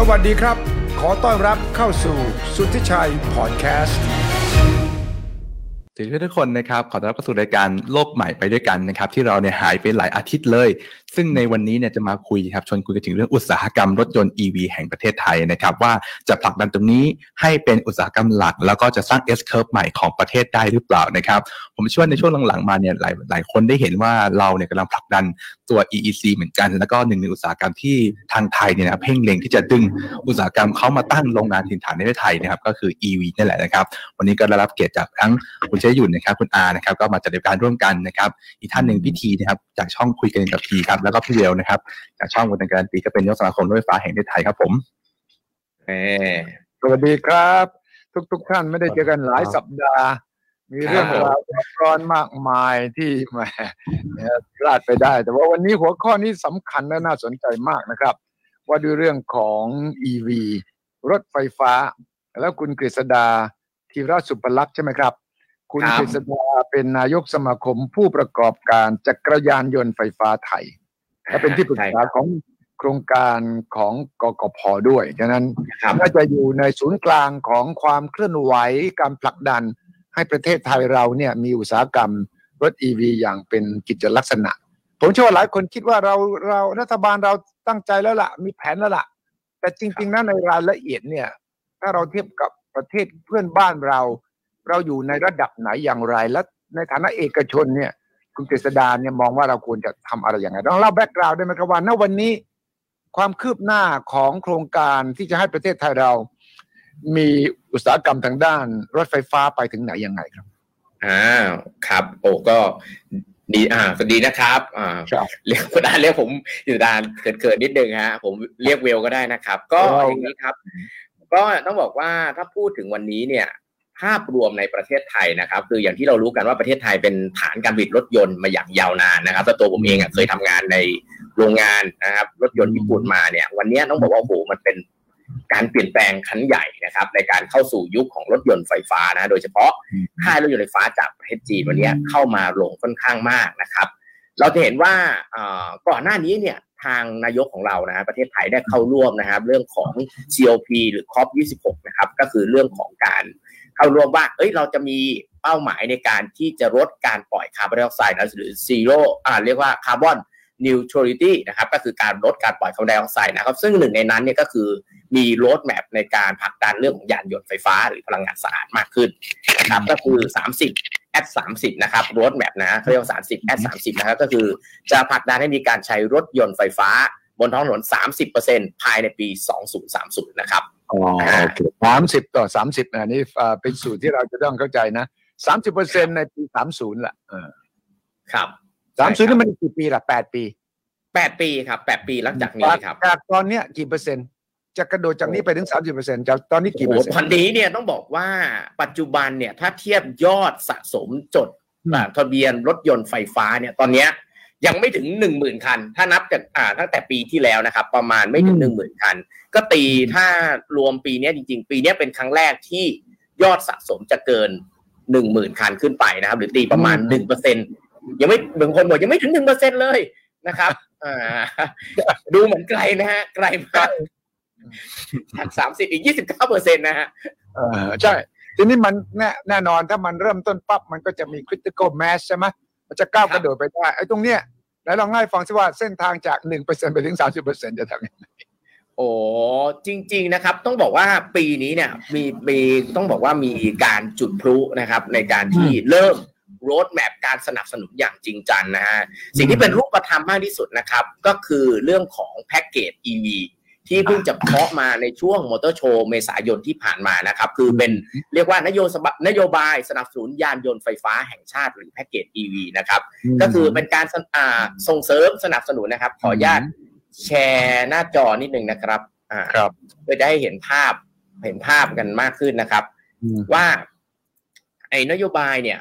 สวัสดีครับ ขอต้อนรับเข้าสู่สุทธิชัยพอดแคสต์สวัสดีทุกคนนะครับขอต้อนรับเข้าสู่รายการโลกใหม่ไปด้วยกันนะครับที่เราเนี่ยหายไปหลายอาทิตย์เลยซึ่งในวันนี้เนี่ยจะมาคุยครับชวนคุยกันถึงเรื่องอุตสาหกรรมรถยนต์ EV แห่งประเทศไทยนะครับ ว่าจะผลักดันตรงนี้ให้เป็นอุตสาหกรรมหลัก แล้วก็จะสร้าง S curve ใหม่ของประเทศได้หรือเปล่านะครับ ผมเชื่อในช่วงหลังๆมาเนี่ยหลายหลายคนได้เห็นว่าเราเนี่ยกำลังผลักดันตัว EEC เหมือนกัน แล้วก็หนึ่งในอุตสาหกรรมที่ทางไทยเนี่ยนะเพ่งเล็งที่จะดึงอุตสาหกรรมเขามาตั้งโรงงานถิ่นฐานในประเทศไทยนะครับก็คือ EV นี่แหละนะครับ วันนี้ก็ได้รับเกียรติจากทั้งคุณเชยยุ่นนะครับคุณอานะครับก็มาจัดรายการร่วมกันนะครับอีกท่านหนึ่งพี่ทีนะครับจากช่องคุยกันกับทีครับแล้วก็พี่เวลนะครับจากช่องวันการตีก็เป็นยกสมาคมรถไฟฟ้าแห่งประเทศไทยครับผมเอสวัสดีครับ ทุกๆทท่านไม่ได้เจอกันหลายสัปดาห์ มีเรื่องราวร้อนมากมายที่แหมพลาดไปได้ แต่ว่าวันนี้หัวข้อนี้สำคัญและน่าสนใจมากนะครับ ว่าด้วยเรื่องของ EV รถไฟฟ้า แล้วคุณกฤษดาธีรสุปลักษณ์ใช่ไหมครับ คุณกฤษดาเป็นนายกสมาคมผู้ประกอบการจักรยานยนต์ไฟฟ้าไทย และเป็นที่ปรึกษาของโครงการของกกพด้วยฉะนั้นน่าจะอยู่ในศูนย์กลางของความเคลื่อนไหวการผลักดัน ให้ประเทศไทยเราเนี่ยมีอุตสาหกรรมรถ EV อย่างเป็นกิจลักษณะ ผมเชื่อว่าหลายคนคิดว่าเราเรารัฐบาลเราตั้งใจแล้วละ่ะ มีแผนแล้วละ่ะ แต่จริงๆนะในรายละเอียดเนี่ย ถ้าเราเทียบกับประเทศเพื่อนบ้านเรา เราอยู่ในระดับไหนอย่างไรและในฐานะเอกชนเนี่ย คุณเจษดาเนี่ยมองว่าเราควรจะทำอะไรอย่างไรต้องเล่าแบ็กกราวด์ได้ไหมครับว่าณวันนี้ความคืบหน้าของโครงการที่จะให้ประเทศไทยเรา มีอุตสาหกรรมทางด้านรถไฟฟ้าไปถึงไหนยังไงครับอ่าครับ โอ้ก็ดีอ่าสวัสดีนะครับ อ่าเรียกคุณอาเรียกผมอยู่ดานเกิดเกิดนิดนึงฮะผมเรียกเวลก็ได้นะครับ ก็อย่างนี้ครับ ก็ต้องบอกว่าถ้าพูดถึงวันนี้เนี่ย ภาพรวมในประเทศไทยนะครับ คืออย่างที่เรารู้กันว่าประเทศไทยเป็นฐานการผลิตรถยนต์มาอย่างยาวนานนะครับตัวผมเองเคยทำงานในโรงงานนะครับ รถยนต์ญี่ปุ่นมาเนี่ย วันนี้ต้องบอกว่าโอ้โหมันเป็นการเปลี่ยนแปลงครั้งใหญ่นะครับ ในการเข้าสู่ยุคของรถยนต์ไฟฟ้านะ โดยเฉพาะค่ายรถยนต์ไฟฟ้าจากประเทศจีนวันนี้เข้ามาลงค่อนข้างมากนะครับ เราจะเห็นว่าก่อนหน้านี้เนี่ยทางนายกของเรานะประเทศไทยได้เข้าร่วมนะครับ เรื่องของ COP หรือ COP26 นะครับ ก็คือเรื่องของการ เข้ารวมว่าเอ้ยเราจะมีเป้าหมายในการที่จะลดการปล่อยคาร์บอนไดออกไซด์หรือซีโร่อ่าเรียกว่าคาร์บอนนิวทรัลิตี้นะครับก็คือการลดการปล่อยคาร์บอนไดออกไซด์นะครับ ซึ่งหนึ่งในนั้นเนี่ยก็คือมีโรดแมพในการผลักดันเรื่องของยานยนต์ไฟฟ้าหรือพลังงานสะอาดมากขึ้นนะครับก็คือ 30 at 30 นะครับโรดแมพนะเขาเรียกว่า30 at 30 นะครับก็คือจะผลักดันให้มีการใช้รถยนต์ไฟฟ้าบนท้องถนน 30%ภายในปี 2030 นะครับอ๋อโอเค สามสิบต่อสามสิบอันนี้เป็นสูตรที่เราจะต้องเข้าใจนะสามสิบเปอร์เซ็นในปีสามศูนย์ละครับสามศูนย์นี่มันกี่ปีละแปดปีแปดปีครับแปดปีหลังจากนี้ครับจากตอนเนี้ยกี่เปอร์เซ็นต์จะกระโดดจากนี้ไปถึงสามสิบเปอร์เซ็นต์จากตอนนี้กี่เปอร์เซ็นต์ตอนนี้เนี่ยต้องบอกว่าปัจจุบันเนี่ยถ้าเทียบยอดสะสมจดทะเบียนรถยนต์ไฟฟ้าเนี่ยตอนเนี้ย ยังไม่ถึงหนึ่งหมื่นคัน ถ้านับจากอ่าตั้งแต่ปีที่แล้วนะครับ ประมาณไม่ถึงหนึ่งหมื่นคัน ก็ตีถ้ารวมปีนี้จริง ๆ ปีนี้เป็นครั้งแรกที่ยอดสะสมจะเกินหนึ่งหมื่นคันขึ้นไปนะครับ หรือตีประมาณหนึ่งเปอร์เซ็นยังไม่บางคนบอกยังไม่ถึงหนึ่งเปอร์เซ็นเลยนะครับอ่าดูเหมือนไกลนะฮะไกลมากจากสามสิบอีกยี่สิบเก้าเปอร์เซ็นต์นะฮะใช่ทีนี้มันแน่แน่นอนถ้ามันเริ่มต้นปั๊บมันก็จะมี critical mass ใช่ไหม มันจะก้าวกระโดดไปได้ไอ้ตรงเนี้ยแล้วลองให้ฟังสิว่าเส้นทางจากหนึ่งเปอร์เซ็นไปถึงสามสิบเปอร์เซ็นจะทำยังไงโอ้จริง ๆนะครับ ต้องบอกว่าปีนี้เนี่ยมีมีต้องบอกว่ามีการจุดพลุนะครับ ในการที่เริ่ม roadmap การสนับสนุนอย่างจริงจังนะฮะสิ่งที่เป็นรูปธรรมมากที่สุดนะครับ ก็คือเรื่องของแพ็กเกจ EV ที่เพิ่งจะเคาะมาในช่วงมอเตอร์โชว์เมษายนที่ผ่านมานะครับ คือเป็นเรียกว่านโยบายนโยบายสนับสนุนยานยนต์ไฟฟ้าแห่งชาติหรือแพ็กเกจ EV นะครับ ก็คือเป็นการส่งเสริมสนับสนุนนะครับ ขออนุญาตแชร์หน้าจอนิดนึงนะครับอ่าครับเพื่อจะให้เห็นภาพเห็นภาพกันมากขึ้นนะครับ ว่า ไอ้นโยบายเนี่ย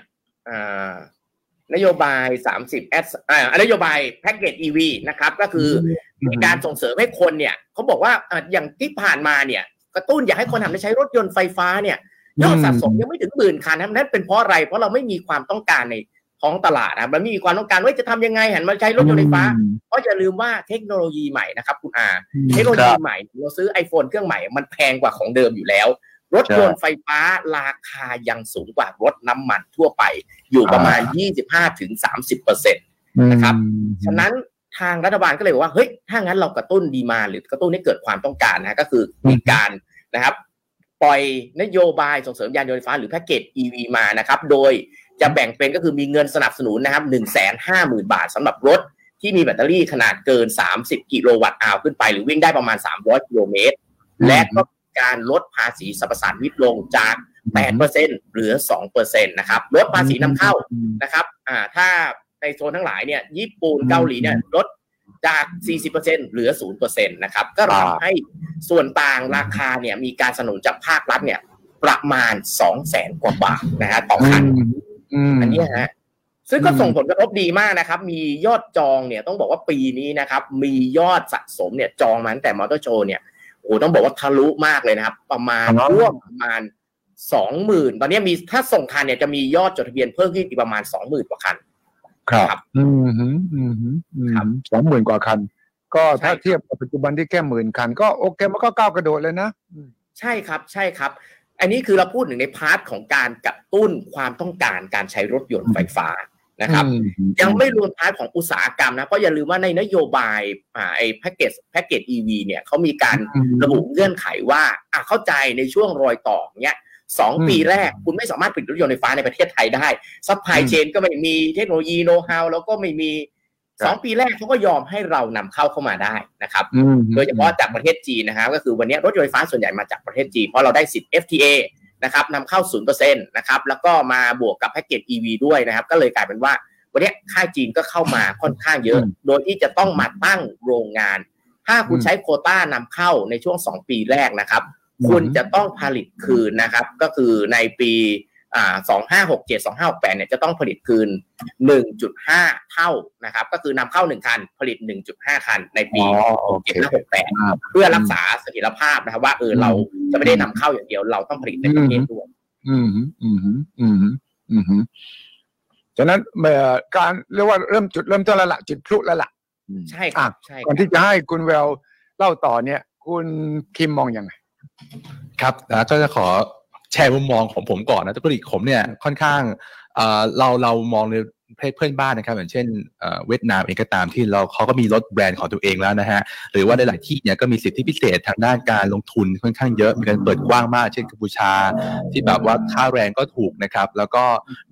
นโยบาย 30 s อ่านโยบายแพ็กเกจ EV นะครับ ก็คือ มีการส่งเสริมให้คนเนี่ยเขาบอกว่าอย่างที่ผ่านมาเนี่ยกระตุ้นอยากให้คนหันไปใช้รถยนต์ไฟฟ้าเนี่ยยอดสะสมยังไม่ถึงหมื่นคันนั่นเป็นเพราะอะไร เพราะเราไม่มีความต้องการในท้องตลาดนะมันไม่มีความต้องการว่าจะทำยังไงหันมาใช้รถยนต์ไฟฟ้า เพราะอย่าลืมว่าเทคโนโลยีใหม่นะครับคุณอาเทคโนโลยีใหม่เราซื้อ iPhone เครื่องใหม่มันแพงกว่าของเดิมอยู่แล้ว รถยนต์ไฟฟ้าราคายังสูงกว่ารถน้ำมันทั่วไป อยู่ประมาณ 25-30%เปอร์เซ็นต์นะครับฉะนั้น ทางรัฐบาลก็เลยบอกว่าเฮ้ยถ้างั้นเรากระตุ้นดีมาหรือกระตุ้นให้เกิดความต้องการนะก็คือมีการนะครับ ปล่อยนโยบายส่งเสริมยานยนต์ไฟฟ้าหรือแพ็กเกจ EV มานะครับ โดยจะแบ่งเป็นก็คือมีเงินสนับสนุนนะครับหนึ่งแสนห้าหมื่นบาทสำหรับรถที่มีแบตเตอรี่ขนาดเกิน 30 กิโลวัตต์อาวขึ้นไป หรือวิ่งได้ประมาณ 300 กิโลเมตร และก็การลดภาษีสรรพสามิตลงจาก 8%เหลือ 2%นะครับ ลดภาษีนำเข้านะครับ อ่า ถ้า ในโซนทั้งหลายเนี่ยญี่ปุ่นเกาหลีเนี่ยลดจาก 40%เหลือ 0%นะครับ ก็ทำให้ส่วนต่างราคาเนี่ยมีการสนับสนุนจากภาครัฐเนี่ยประมาณ 200,000กว่าบาทนะฮะต่อคันอันนี้ฮะซึ่งก็ส่งผลกระทบดีมากนะครับ มียอดจองเนี่ยต้องบอกว่าปีนี้นะครับ มียอดสะสมเนี่ยจองมาตั้งแต่มอเตอร์โชว์เนี่ยโอ้ต้องบอกว่าทะลุมากเลยนะครับ ประมาณร่วมประมาณสองหมื่นตอนนี้มีถ้าส่งคันเนี่ยจะมียอดจดทะเบียนเพิ่มขึ้นอีกประมาณสองหมื่นกว่าคัน ครับ อืมฮึอืมฮึครับสองหมื่นกว่าคัน ก็ถ้าเทียบกับปัจจุบันที่แค่หมื่นคัน ก็โอเคมันก็ก้าวกระโดดเลยนะ ใช่ครับ ใช่ครับ อันนี้คือเราพูดถึงใน part ของการกระตุ้นความต้องการการใช้รถยนต์ไฟฟ้านะครับ ยังไม่รวม part ของอุตสาหกรรมนะเพราะอย่าลืมว่าในนโยบายอ่าไอ้ package package EV เนี่ยเขามีการระบุเงื่อนไขว่าอะเข้าใจในช่วงรอยต่อเนี้ย สองปีแรกคุณไม่สามารถผลิตรถยนต์ไฟฟ้าในประเทศไทยได้supply chain ก็ไม่มีเทคโนโลยีโน้ตฮาวแล้วก็ไม่มีสองปีแรกเขาก็ยอมให้เรานำเข้าเข้ามาได้นะครับโดยเฉพาะจากประเทศจีนนะครับก็คือวันนี้รถยนต์ไฟฟ้าส่วนใหญ่มาจากประเทศจีนเพราะเราได้สิทธิ์ FTA นะครับนำเข้า0%นะครับแล้วก็มาบวกกับแพ็กเกจ EV ด้วยนะครับ ก็เลยกลายเป็นว่า วันนี้ค่ายจีนก็เข้ามาค่อนข้างเยอะ โดยที่จะต้องมาตั้งโรงงาน ถ้าคุณใช้โคต้านำเข้าในช่วง 2 ปีแรกนะครับ คุณจะต้องผลิตคืนนะครับ ก็คือในปีอ่าสองห้าหกเจ็ดสองห้าหกแปดเนี่ยจะต้องผลิตคืนหนึ่งจุดห้าเท่านะครับ ก็คือนำเข้าหนึ่งคัน ผลิตหนึ่งจุดห้าคันในปีเจ็ดห้าหกแปดเพื่อรักษาเสถียรภาพนะครับ ว่าเออเราจะไม่ได้นำเข้าอย่างเดียวเราต้องผลิตในประเทศด้วยอืมอืมอืมอืมฉะนั้นเมื่อการเรียกว่าเริ่มจุดเริ่มต้นแล้วล่ะจุดพลุแล้วล่ะใช่ครับใช่ก่อนที่จะให้คุณแววเล่าต่อเนี่ย คุณคิมมองอยังไง ครับแล้วก็จะขอแชร์มุมมองของผมก่อนนะตุกริผมเนี่ยค่อนข้างเราเรามองในเทศเพื่อนบ้านนะครับอย่างเช่นเวียดนามเองก็ตามที่เราเขาก็มีรถแบรนด์ของตัวเองแล้วนะฮะหรือว่าในหลายที่เนี่ยก็มีสิทธิพิเศษทางด้านการลงทุนค่อนข้างเยอะมีการเปิดกว้างมาก เช่นกัมพูชา ที่แบบว่าค่าแรงก็ถูกนะครับแล้วก็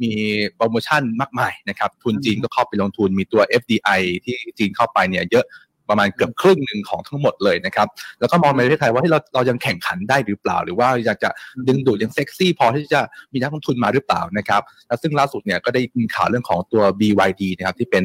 มีโปรโมชั่นมากมายนะครับทุนจีนก็เข้าไปลงทุนมีตัว FDI ที่จีนเข้าไปเนี่ยเยอะ ประมาณเกือบครึ่งหนึ่งของทั้งหมดเลยนะครับแล้วก็มองในประเทศไทยว่าที่เราเรายังแข่งขันได้หรือเปล่า หรือว่าอยากจะดึงดูดยังเซ็กซี่พอที่จะมีนักลงทุนมาหรือเปล่านะครับแล้วซึ่งล่าสุดเนี่ยก็ได้มีข่าวเรื่องของตัว BYD นะครับที่เป็น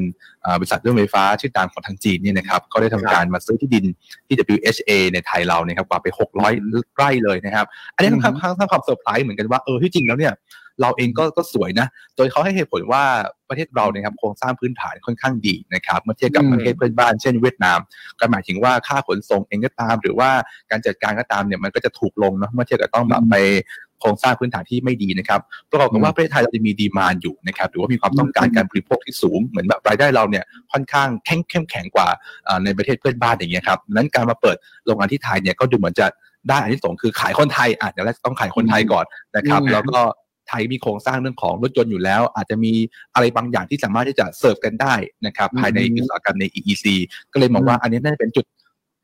บริษัทเรื่องไฟฟ้าชื่อดังของทางจีนเนี่ยนะครับก็ได้ทำการมาซื้อที่ดินที่ WHA ในไทยเราเนี่ยครับกว่าไป 600 ไร่เลยนะครับ อันนี้ค่อนข้างสร้างความเซอร์ไพรส์เหมือนกันว่าเออที่จริงแล้วเนี่ย เราเองก็ก็สวยนะ โดยเขาให้เหตุผลว่าประเทศเราเนี่ยครับโครงสร้างพื้นฐานค่อนข้างดีนะครับเมื่อเทียบกับประเทศเพื่อนบ้านเช่นเวียดนาม ก็หมายถึงว่าค่าขนส่งเองก็ตาม หรือว่าการจัดการก็ตามเนี่ยมันก็จะถูกลงเนาะเมื่อเทียบกับต้องแบบไปโครงสร้างพื้นฐานที่ไม่ดีนะครับประกอบกับว่าประเทศไทยเราจะมีดีมานอยู่นะครับหรือว่ามีความต้องการการบริโภคที่สูง เหมือนแบบรายได้เราเนี่ยค่อนข้างแข็งเข้มแข็งกว่าในประเทศเพื่อนบ้านอย่างเงี้ยครับนั้นการมาเปิดโรงงานที่ไทยเนี่ยก็ดูเหมือนจะได้อันที่สองคือขายคนไทยอาจจะแรกต้องขายคนไทยก่อนนะครับ แล้วก็ ไทยมีโครงสร้างเรื่องของรถยนต์อยู่แล้ว อาจจะมีอะไรบางอย่างที่สามารถที่จะเสิร์ฟกันได้นะครับภายในอุตสาหกรรมใน EEC ก็เลยมองว่าอันนี้น่าจะเป็นจุด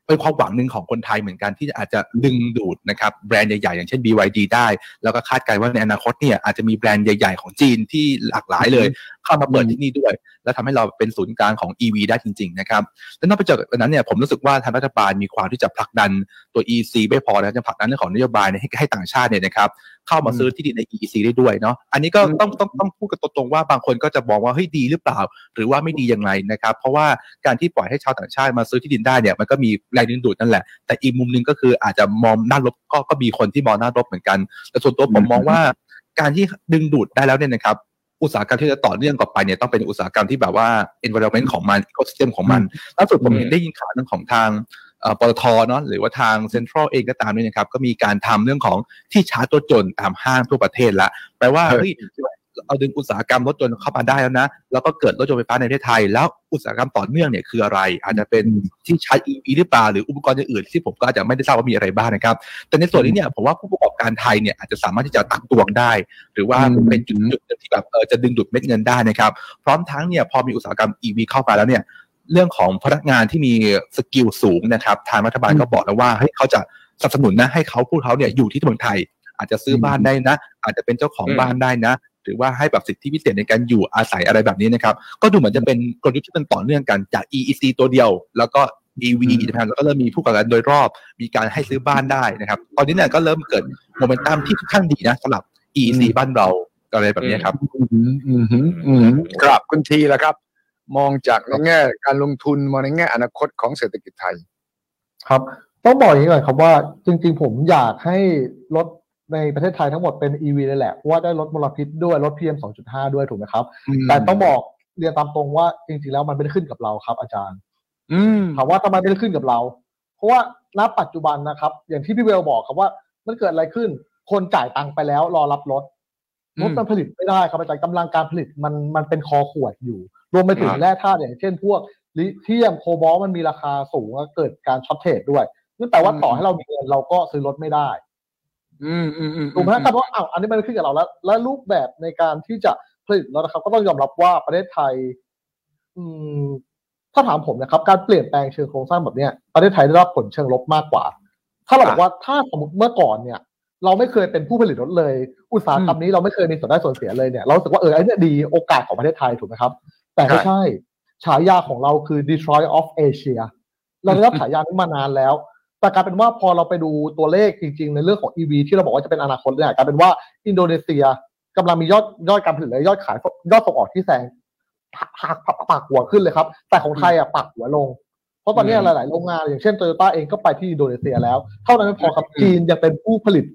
เป็นความหวังหนึ่งของคนไทยเหมือนกันที่อาจจะดึงดูดนะครับแบรนด์ใหญ่ ๆ อย่างเช่น BYD ได้ แล้วก็คาดการณ์ว่าในอนาคตเนี่ยอาจจะมีแบรนด์ใหญ่ ๆ ของจีนที่หลากหลายเลย เข้ามาเปิดที่นี่ด้วย แล้วทำให้เราเป็นศูนย์กลางของ EV ได้จริงๆนะครับและนอกจากนั้นเนี่ยผมรู้สึกว่าทางรัฐบาลมีความที่จะผลักดันตัว EC ไม่พอนะจะผลักดันเรื่องของนโยบายให้ให้ต่างชาติเนี่ยนะครับเข้ามาซื้อที่ดินใน EEC ได้ด้วยเนาะอันนี้ก็ต้องต้องต้องพูดกันตรงๆว่าบางคนก็จะบอกว่าเฮ้ยดีหรือเปล่า หรือว่าไม่ดียังไงนะครับ เพราะว่าการที่ปล่อยให้ชาวต่างชาติมาซื้อที่ดินได้เนี่ยมันก็มีแรงดึงดูดนั่นแหละ แต่อีกมุมนึงก็คืออาจจะมองหน้าลบก็ก็มีคนที่มองหน้าลบเหมือนกัน แต่ส่วนตัวผมมองว่าการที่ดึงดูดได้แล้วเนี่ยนะครับ อุตสาหกรรมที่จะต่อเนื่องต่อไปเนี่ยต้องเป็นอุตสาหกรรมที่แบบว่า environment ของมัน ecosystem ของมันล่าสุดผมได้ยินข่าวเรื่องของทางปตทเนาะหรือว่าทางเซ็นทรัลเองก็ตามด้วยนะครับ ก็มีการทำเรื่องของที่ชาร์จตัวจนตามห้างทั่วประเทศละแปลว่าเฮ้ย เอาดึงอุตสาหกรรมรถยนต์เข้ามาได้แล้วนะ แล้วก็เกิดรถยนต์ไฟฟ้าในประเทศไทย แล้วอุตสาหกรรมต่อเนื่องเนี่ยคืออะไร อาจจะเป็นที่ใช้ EV หรือเปล่าหรืออุปกรณ์อื่นที่ผมก็อาจจะไม่ได้ทราบว่ามีอะไรบ้างนะครับ แต่ในส่วนนี้เนี่ยผมว่าผู้ประกอบการไทยเนี่ยอาจจะสามารถที่จะตักตวงได้ หรือว่าเป็นจุดจุดที่แบบเออจะดึงดูดเม็ดเงินได้นะครับ พร้อมทั้งเนี่ยพอมีอุตสาหกรรม EV เข้ามาแล้วเนี่ยเรื่องของพนักงานที่มี skill สูงนะครับทางรัฐบาลก็บอกแล้วว่าเฮ้ยเขาจะสนับสนุนนะให้เขาพูดเขาเนี่ยอยู่ที่เมืองไทย อาจจะซื้อบ้านได้นะ อาจจะเป็นเจ้าของบ้านได้นะ หรือว่าให้แบบสิทธิพิเศษในการอยู่อาศัยอะไรแบบนี้นะครับ ก็ดูเหมือนจะเป็นกลยุทธ์ที่เป็นต่อเนื่องกันจาก EEC ตัวเดียว แล้วก็ EV นะครับแล้วก็เริ่มมีผู้ประกอบการโดยรอบ มีการให้ซื้อบ้านได้นะครับ ตอนนี้เนี่ยก็เริ่มเกิดโมเมนตัมที่ค่อนข้างดีนะสำหรับ EEC บ้านเราอะไรแบบนี้ครับครับคุณทีแล้วครับ มองจากในแง่การลงทุนมองในแง่อนาคตของเศรษฐกิจไทย ครับ ต้องบอกอย่างนี้ก่อนครับว่า จริง ๆ ผมอยากให้รถ ในประเทศไทยทั้งหมดเป็น EV เลยแหละเพราะว่าได้ลดมลพิษด้วยลด PM 2.5 ด้วยถูกไหมครับ แต่ต้องบอกเรียนตามตรงว่าจริงๆแล้วมันไม่ได้ขึ้นกับเราครับ อาจารย์อืมถามว่าทำไมไม่ได้ขึ้นกับเรา เพราะว่าณปัจจุบันนะครับ อย่างที่พี่เวลบอกครับว่ามันเกิดอะไรขึ้น คนจ่ายตังค์ไปแล้วรอรับรถรถมันผลิตไม่ได้ครับอาจารย์กำลังการผลิตมันมันเป็นคอขวดอยู่ รวมไปถึงแร่ธาตุอย่างเช่นพวกลิเธียมโคบอลต์มันมีราคาสูงแล้วเกิดการ shortage ด้วยนั่นแปลว่าต่อให้เรามีเงินเราก็ซื้อรถไม่ได้อืมอืมอืม ถูกไหมครับว่าะอ้าวอันนี้มันขึ้นกับเราแล้ว และรูปแบบในการที่จะผลิตแล้วนะครับ ก็ต้องยอมรับว่าประเทศไทย อืมถ้าถามผมนะครับ การเปลี่ยนแปลงเชิงโครงสร้างแบบเนี้ยประเทศไทยได้รับผลเชิงลบมากกว่า ถ้าเราบอกว่าถ้าสมมติเมื่อก่อนเนี่ย เราไม่เคยเป็นผู้ผลิตรถเลย อุตสาหกรรมนี้เราไม่เคยมีส่วนได้ส่วนเสียเลยเนี่ยเราสึกว่าเออไอ้นี่ดีโอกาสของประเทศไทยถูกไหมครับ แต่ไม่ใช่ฉายาของเราคือ Detroit of Asia เราได้รับฉายานี้มานานแล้ว แต่กลายเป็นว่าพอเราไปดูตัวเลขจริง ๆ ในเรื่องของ EV ที่เราบอกว่าจะเป็นอนาคตเนี่ยกลายเป็นว่าอินโดนีเซียกำลังมียอดยอดการผลิตและยอดขายยอดส่งออกที่แซงหักปากหัวขึ้นเลยครับ แต่ของไทยอะปากหัวลง เพราะตอนนี้หลาย ๆ โรงงาน อย่างเช่นโตโยต้าเองก็ไปที่อินโดนีเซียแล้ว เท่านั้นไม่พอครับจีนยังเป็นผู้ผลิต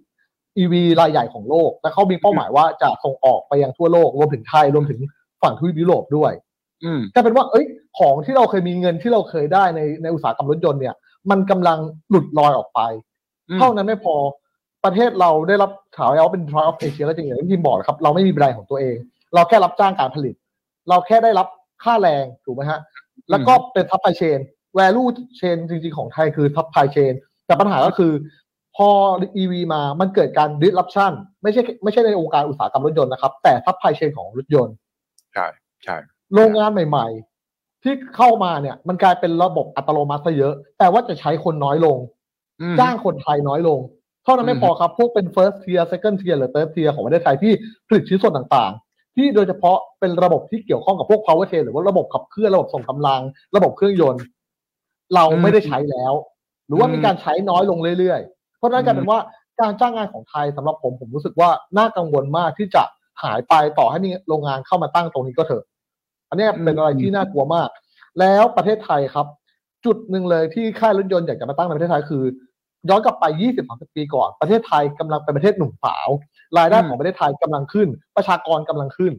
EV รายใหญ่ของโลก และเขามีเป้าหมายว่าจะส่งออกไปยังทั่วโลกรวมถึงไทยรวมถึงฝั่งทวีปยุโรปด้วยอืมกลายเป็นว่า เอ้ย ของที่เราเคยมีเงินที่เราเคยได้ในในอุตสาหกรรมรถยนต์เนี่ย มันกำลังหลุดลอยออกไป เท่านั้นไม่พอประเทศเราได้รับฉายาว่าเป็น Detroit of Asia ก็จริงอย่างที่พิมบอกนะครับ เราไม่มีแบรนด์ของตัวเอง เราแค่รับจ้างการผลิต เราแค่ได้รับค่าแรงถูกไหมฮะ แล้วก็เป็นทัพไพเชน value chain จริง ๆ ของไทยคือทัพไพเชน แต่ปัญหาก็คือ พอ EV มามันเกิดการ disruption ไม่ใช่ไม่ใช่ในองค์การอุตสาหกรรมรถยนต์นะครับ แต่ทัพไพเชนของรถยนต์ ใช่ใช่โรงงานใหม่ ๆ ที่เข้ามาเนี่ย มันกลายเป็นระบบอัตโนมัติซะเยอะ แต่ว่าจะใช้คนน้อยลงอืมจ้างคนไทยน้อยลง เท่านั้นไม่อืมพอครับ พวกเป็น first tier second tier หรือ third tier ของประเทศไทยที่ผลิตชิ้นส่วนต่างๆ ที่โดยเฉพาะเป็นระบบที่เกี่ยวข้องกับพวก power train หรือว่าระบบขับเคลื่อนระบบส่งกำลัง ระบบเครื่องยนต์ เราไม่ได้ใช้แล้ว หรือว่ามีการใช้น้อยลงเรื่อยๆ เพราะฉะนั้นกลายเป็นว่าการจ้างงานของไทยสำหรับผมผมรู้สึกว่าน่ากังวลมากที่จะหายไปต่อให้มีโรงงานเข้ามาตั้งตรงนี้ก็เถอะ อันเนี้ยเป็นอะไรที่น่ากลัวมาก แล้วประเทศไทยครับ จุดหนึ่งเลยที่ค่ายรถยนต์อยากจะมาตั้งในประเทศไทยคือ ย้อนกลับไป 20-30 ปีก่อน ประเทศไทยกำลังเป็นประเทศหนุ่มสาว รายได้ของประเทศไทยกำลังขึ้น ประชากรกำลังขึ้น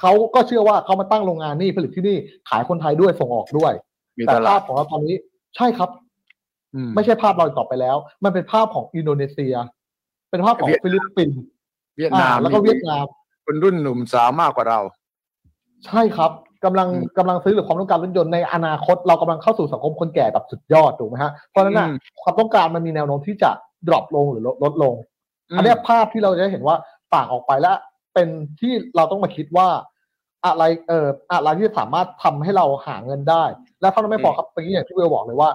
เขาก็เชื่อว่าเขามาตั้งโรงงานนี่ผลิตที่นี่ขายคนไทยด้วยส่งออกด้วยมีแต่ตลาดภาพของเราตอนนี้ใช่ครับอืมไม่ใช่ภาพเราอีกต่อไปแล้ว มันเป็นภาพของอินโดนีเซีย เป็นภาพของเวียดฟิลิปปินส์เวียดอ่านามแล้วก็เวียดนามคนรุ่นหนุ่มสาวมากกว่าเรา ใช่ครับ กำลังอืมกำลังซื้อหรือความต้องการรถยนต์ในอนาคต เรากำลังเข้าสู่สังคมคนแก่แบบสุดยอดถูกไหมฮะเพราะฉะนั้นน่ะอืมความต้องการมันมีแนวโน้มที่จะ drop ลงหรือลดลดลงอันเนี้ยภาพที่เราจะเห็นว่าต่างออกไปแล้วเป็นที่เราต้องมาคิดว่า อะไรเอ่ออะไรที่สามารถทำให้เราหาเงินได้ และเท่านั้นไม่พอครับเมื่อกี้อย่างที่เบลบอกเลยว่า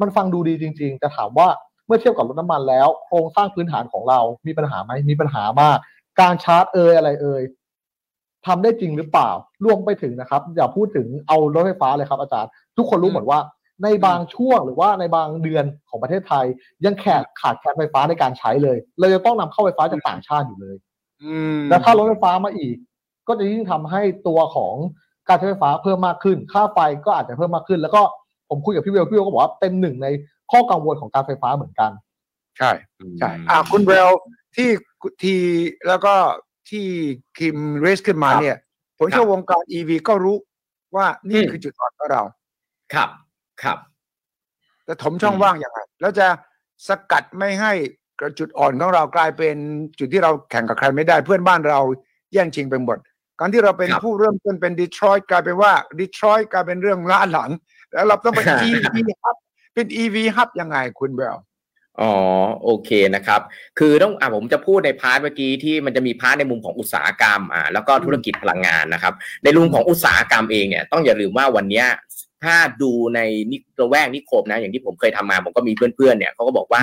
มันฟังดูดีจริง ๆ แต่ถามว่าเมื่อเทียบกับรถน้ำมันแล้ว โครงสร้างพื้นฐานของเรามีปัญหาไหมมีปัญหามาก การชาร์จเอยอะไรเอย ทำได้จริงหรือเปล่ารวมไปถึงนะครับ อย่าพูดถึงเอารถไฟฟ้าเลยครับอาจารย์ ทุกคนรู้หมดว่า ในบางช่วงหรือว่าในบางเดือนของประเทศไทย ยังแขาดขาดแคลนไฟฟ้าในการใช้เลย เราจะต้องนำเข้าไฟฟ้าจากต่างชาติอยู่เลยอืมแล้วถ้ารถไฟฟ้ามาอีก ก็จะยิ่งทำให้ตัวของการใช้ไฟฟ้าเพิ่มมากขึ้น ค่าไฟก็อาจจะเพิ่มมากขึ้น แล้วก็ผมคุยกับพี่เวลพี่เวลก็บอกว่าเป็นหนึ่งในข้อกังวลของการไฟฟ้าเหมือนกัน ใช่ใช่อ่าคุณเวลที่ทีแล้วก็ ที่คิมเรสขึ้นมาครับเนี่ย ผมเชื่อวงการ EV ก็รู้ว่านี่อืมคือจุดอ่อนของเรา ครับ ครับแต่ถมช่องอืมว่างอย่างไรแล้วจะสกัดไม่ให้กระจุดอ่อนของเรากลายเป็นจุดที่เราแข่งกับใครไม่ได้เพื่อนบ้านเราแย่งชิงไปหมดการที่เราเป็นผู้เริ่มต้นเป็นดีทรอยต์กลายเป็นว่าดีทรอยต์กลายเป็นเรื่องล้าหลัง แล้วเราต้องเป็น EV ฮับเป็น EV ฮับยังไงคุณเบล อ๋อโอเคนะครับ คือต้องอ่าผมจะพูดใน part เมื่อกี้ที่มันจะมี part ในมุมของอุตสาหกรรมอ่าแล้วก็ธุรกิจพลังงานนะครับ ในมุมของอุตสาหกรรมเองเนี่ยต้องอย่าลืมว่าวันนี้ถ้าดูในนิระแวกนิคมนะอย่างที่ผมเคยทำมาผมก็มีเพื่อนๆเนี่ยเขาก็บอกว่า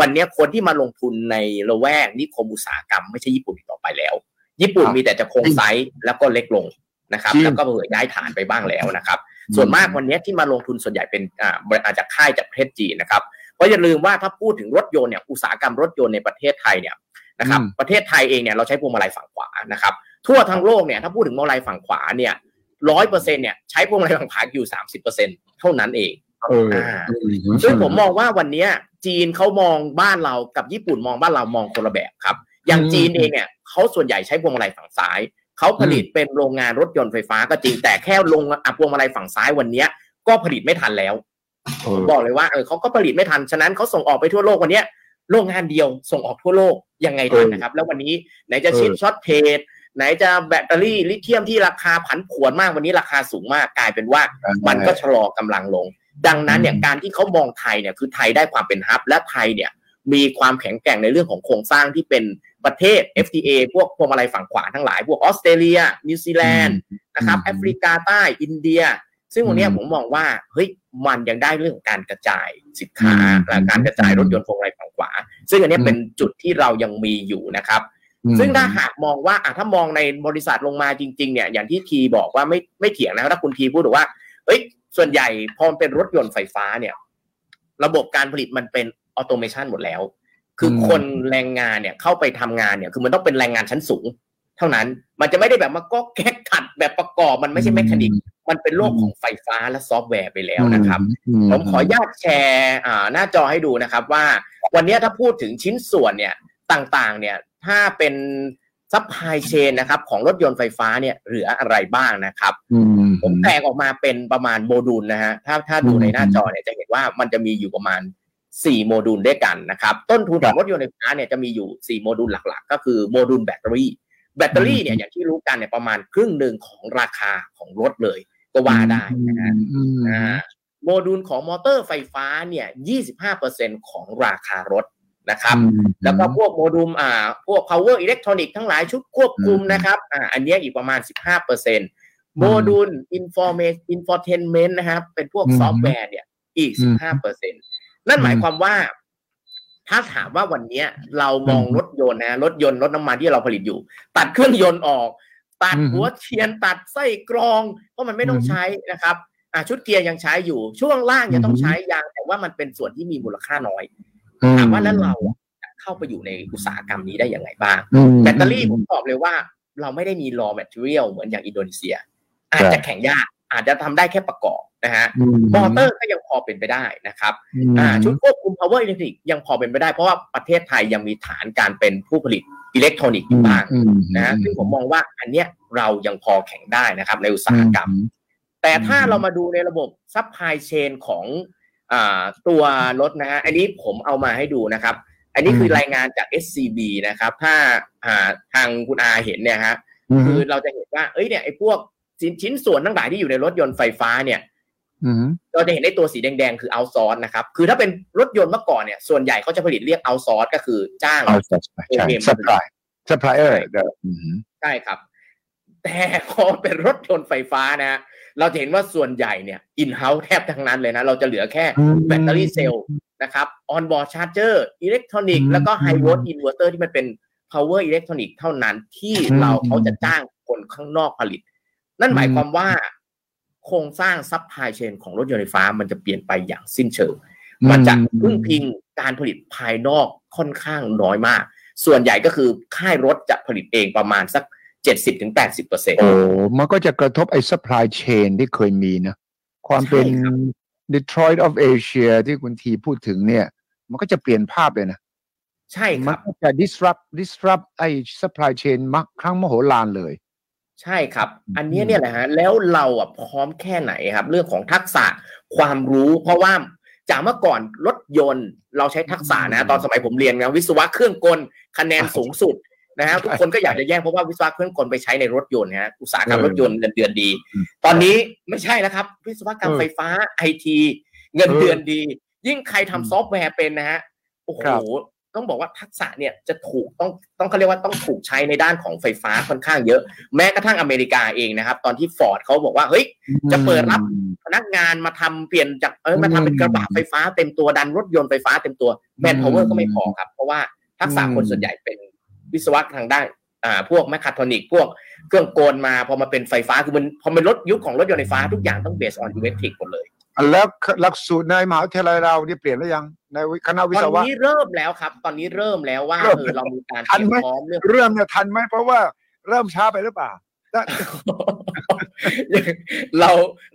วันนี้คนที่มาลงทุนในระแวกนิคมอุตสาหกรรมไม่ใช่ญี่ปุ่นต่อไปแล้ว ญี่ปุ่นมีแต่จะคงไซส์แล้วก็เล็กลงนะครับแล้วก็เผยย้ายฐานไปบ้างแล้วนะครับ ส่วนมากวันนี้ที่มาลงทุนส่วนใหญ่เป็นอ่าอาจจะค่ายจากประเทศจีนนะครับ เพราะอย่าลืมว่าถ้าพูดถึงรถยนต์เนี่ยอุตสาหกรรมรถยนต์ในประเทศไทยเนี่ยนะครับประเทศไทยเองเนี่ยเราใช้พวงมาลัยฝั่งขวานะครับทั่วทั้งโลกเนี่ยถ้าพูดถึงพวงมาลัยฝั่งขวาเนี่ยร้อยเปอร์เซ็นเนี่ยใช้พวงมาลัยฝั่งขวาอยู่สามสิบเปอร์เซ็นเท่านั้นเองซึ่งผมมองว่าวันนี้จีนเขามองบ้านเรากับญี่ปุ่นมองบ้านเรามองคนละแบบครับอย่างจีนเองเนี่ยเขาส่วนใหญ่ใช้พวงมาลัยฝั่งซ้ายเขาผลิตเป็นโรงงานรถยนต์ไฟฟ้าก็จริงแต่แค่ลงพวงมาลัยฝั่งซ้ายวันนี้ก็ผลิตไม่ทันแล้ว บอกเลยว่าเออเขาก็ผลิตไม่ทันฉะนั้นเขาส่งออกไปทั่วโลกวันนี้โรงงานเดียวส่งออกทั่วโลกยังไงทันนะครับ แล้ววันนี้ไหนจะ chip shortage ไหนจะแบตเตอรี่ลิเธียมที่ราคาผันผวนมากวันนี้ราคาสูงมากกลายเป็นว่ามันก็ชะลอกำลังลง ดังนั้นเนี่ยการที่เขามองไทยเนี่ยคือไทยได้ความเป็น hub และไทยเนี่ยมีความแข็งแกร่งในเรื่องของโครงสร้างที่เป็นประเทศ FTA พวกพวงมาลัยฝั่งขวาทั้งหลาย พวกออสเตรเลีย นิวซีแลนด์นะครับแอฟริกาใต้อินเดีย ซึ่งวันนี้ผมมองว่าเฮ้ย มันยังได้เรื่องของการกระจายสินค้าและการกระจายรถยนต์พวงมาลัยฝั่งขวา ซึ่งอันนี้เป็นจุดที่เรายังมีอยู่นะครับ ซึ่งถ้าหากมองว่าอะถ้ามองในบริษัทลงมาจริง ๆ เนี่ย อย่างที่ทีบอกว่าไม่ไม่เถียงนะถ้าคุณทีพูดว่าเอ้ย ส่วนใหญ่พอเป็นรถยนต์ไฟฟ้าเนี่ย ระบบการผลิตมันเป็นออโตเมชันหมดแล้ว คือคนแรงงานเนี่ยเข้าไปทำงานเนี่ย คือมันต้องเป็นแรงงานชั้นสูง เท่านั้น มันจะไม่ได้แบบมาก็แก๊กขัดแบบประกอบมันไม่ใช่แมคานิก มันเป็นโลกของไฟฟ้าและซอฟต์แวร์ไปแล้วนะครับ ผมขออนุญาตแชร์หน้าจอให้ดูนะครับว่า วันนี้ถ้าพูดถึงชิ้นส่วนเนี่ยต่างๆ เนี่ยถ้าเป็น supply chain นะครับของรถยนต์ไฟฟ้าเนี่ยเหลืออะไรบ้างนะครับผมแตกออกมาเป็นประมาณโมดูลนะฮะถ้าถ้าดูในหน้าจอเนี่ยจะเห็นว่ามันจะมีอยู่ประมาณสี่โมดูลด้วยกันนะครับ ต้นทุนของรถยนต์ไฟฟ้าเนี่ยจะมีอยู่สี่โมดูลหลัก ๆ ก็คือโมดูลแบตเตอรี่ แบตเตอรี่เนี่ยอย่างที่รู้กันเนี่ยประมาณครึ่งหนึ่งของราคาของรถเลยก็ว่าได้นะฮะโมดูลของมอเตอร์ไฟฟ้าเนี่ย25%ของราคารถนะครับ แล้วก็พวกโมดูลอ่าพวก power electronic ทั้งหลายชุดควบคุมนะครับอ่าอันนี้อีกประมาณ 15%โมดูล information infotainment นะครับ เป็นพวกซอฟต์แวร์เนี่ยอีก 15%นั่นหมายความว่า ถ้าถามว่าวันนี้เรามองรถยนต์นะรถยนต์รถน้ำมันที่เราผลิตอยู่ ตัดเครื่องยนต์ออก ตัดหัวเทียนตัดไส้กรอง เพราะมันไม่ต้องใช้นะครับอ่าชุดเกียร์ยังใช้อยู่ ช่วงล่างยังต้องใช้ยางแต่ว่ามันเป็นส่วนที่มีมูลค่าน้อยถามว่าแล้วเราเข้าไปอยู่ในอุตสาหกรรมนี้ได้อย่างไรบ้าง แบตเตอรี่ผมตอบเลยว่า เราไม่ได้มี raw material เหมือนอย่างอินโดนีเซีย อาจจะแข่งยาก อาจจะทำได้แค่ประกอบนะฮะมอเตอร์ก็ยังพอเป็นไปได้นะครับอ่าชุดควบคุม power electric ยังพอเป็นไปได้ เพราะว่าประเทศไทยยังมีฐานการเป็นผู้ผลิตอิเล็กทรอนิกส์อยู่บ้างนะซึ่งผมมองว่าอันเนี้ยเรายังพอแข่งได้นะครับในอุตสาหกรรม แต่ถ้าเรามาดูในระบบ supply chain ของอตัวรถนะฮะอันนี้ผมเอามาให้ดูนะครับ อันนี้คือรายงานจาก SCB นะครับ ถ้าทางคุณอาเห็นเนี่ยฮะคือเราจะเห็นว่าเอ้ยเนี่ยไอ้พวก ชิ้นส่วนทั้งหลายที่อยู่ในรถยนต์ไฟฟ้าเนี่ยเราจะเห็นในตัวสีแดงๆ คือ outsource นะครับ คือถ้าเป็นรถยนต์เมื่อก่อนเนี่ย ส่วนใหญ่เขาจะผลิตเรียก outsource ก็คือจ้าง out source ใช่ supply supp lier ใช่ครับ แต่พอเป็นรถยนต์ไฟฟ้านะ เราจะเห็นว่าส่วนใหญ่เนี่ย in-house แทบทั้งนั้นเลยนะ เราจะเหลือแค่ battery cell นะครับ on-board charger electronics แล้วก็ high volt inverter ที่มันเป็น power อิเล็กทรอนิกส์เท่านั้นที่เราเขาจะจ้างคนข้างนอกผลิต นั่นหมายความว่า โครงสร้าง supply chain ของรถยนต์ไฟฟ้ามันจะเปลี่ยนไปอย่างสิ้นเชิง มันจะพึ่งพิงการผลิตภายนอกค่อนข้างน้อยมาก ส่วนใหญ่ก็คือค่ายรถจะผลิตเองประมาณสักเจ็ดสิบถึงแปดสิบเปอร์เซ็นต์โอ้มันก็จะกระทบไอ้ supply chain ที่เคยมีนะความเป็น Detroit of Asia ที่คุณทีพูดถึงเนี่ย มันก็จะเปลี่ยนภาพเลยนะ ใช่ครับ มันก็จะ disrupt disrupt ไอ้ supply chain มักครั้งมโหฬารเลย ใช่ครับ อันนี้เนี่ยแหละฮะแล้วเราอะพร้อมแค่ไหนครับ เรื่องของทักษะความรู้ เพราะว่าจากเมื่อก่อนรถยนต์เราใช้ทักษะนะ ตอนสมัยผมเรียนนะวิศวะเครื่องกลคะแนนสูงสุดนะฮะทุกคนก็อยากจะแย่งเพราะว่าวิศวะเครื่องกลไปใช้ในรถยนต์นะฮะอุตสาหกรรมรถยนต์เงินเดือนดี ตอนนี้ไม่ใช่แล้วครับ วิศวกรรมไฟฟ้าไอทีเงินเดือนดี ยิ่งใครทำซอฟต์แวร์เป็นนะฮะโอ้โห ต้องบอกว่าทักษะเนี่ยจะถูกต้องต้องเขาเรียกว่าต้องถูกใช้ในด้านของไฟฟ้าค่อนข้างเยอะ แม้กระทั่งอเมริกาเองนะครับ ตอนที่ฟอร์ดเขาบอกว่าเฮ้ยจะเปิดรับพนักงานมาทำเปลี่ยนจากเออมาทำเป็นกระบะไฟฟ้าเต็มตัวดันรถยนต์ไฟฟ้าเต็มตัว manpower ก็ไม่พอครับ เพราะว่าทักษะคนส่วนใหญ่เป็นวิศวะทางด้านอ่าพวก mechatronic พวกเครื่องกลมาพอมาเป็นไฟฟ้าคือมันพอเป็นรถยุคของรถยนต์ไฟฟ้าทุกอย่างต้อง base on electric หมดเลย แล้วหลักสูตรในมหาวิทยาลัยเรานี่เปลี่ยนหรือยังในคณะวิตศอนวะนี้เริ่มแล้วครับ ตอนนี้เริ่มแล้วว่าเริ่มเออเรามีการเตทันรียมไหมพร้อมเรื่องเริ่มเนี่ยทันไหมเพราะว่าเริ่มช้าไปหรือเปล่าเรา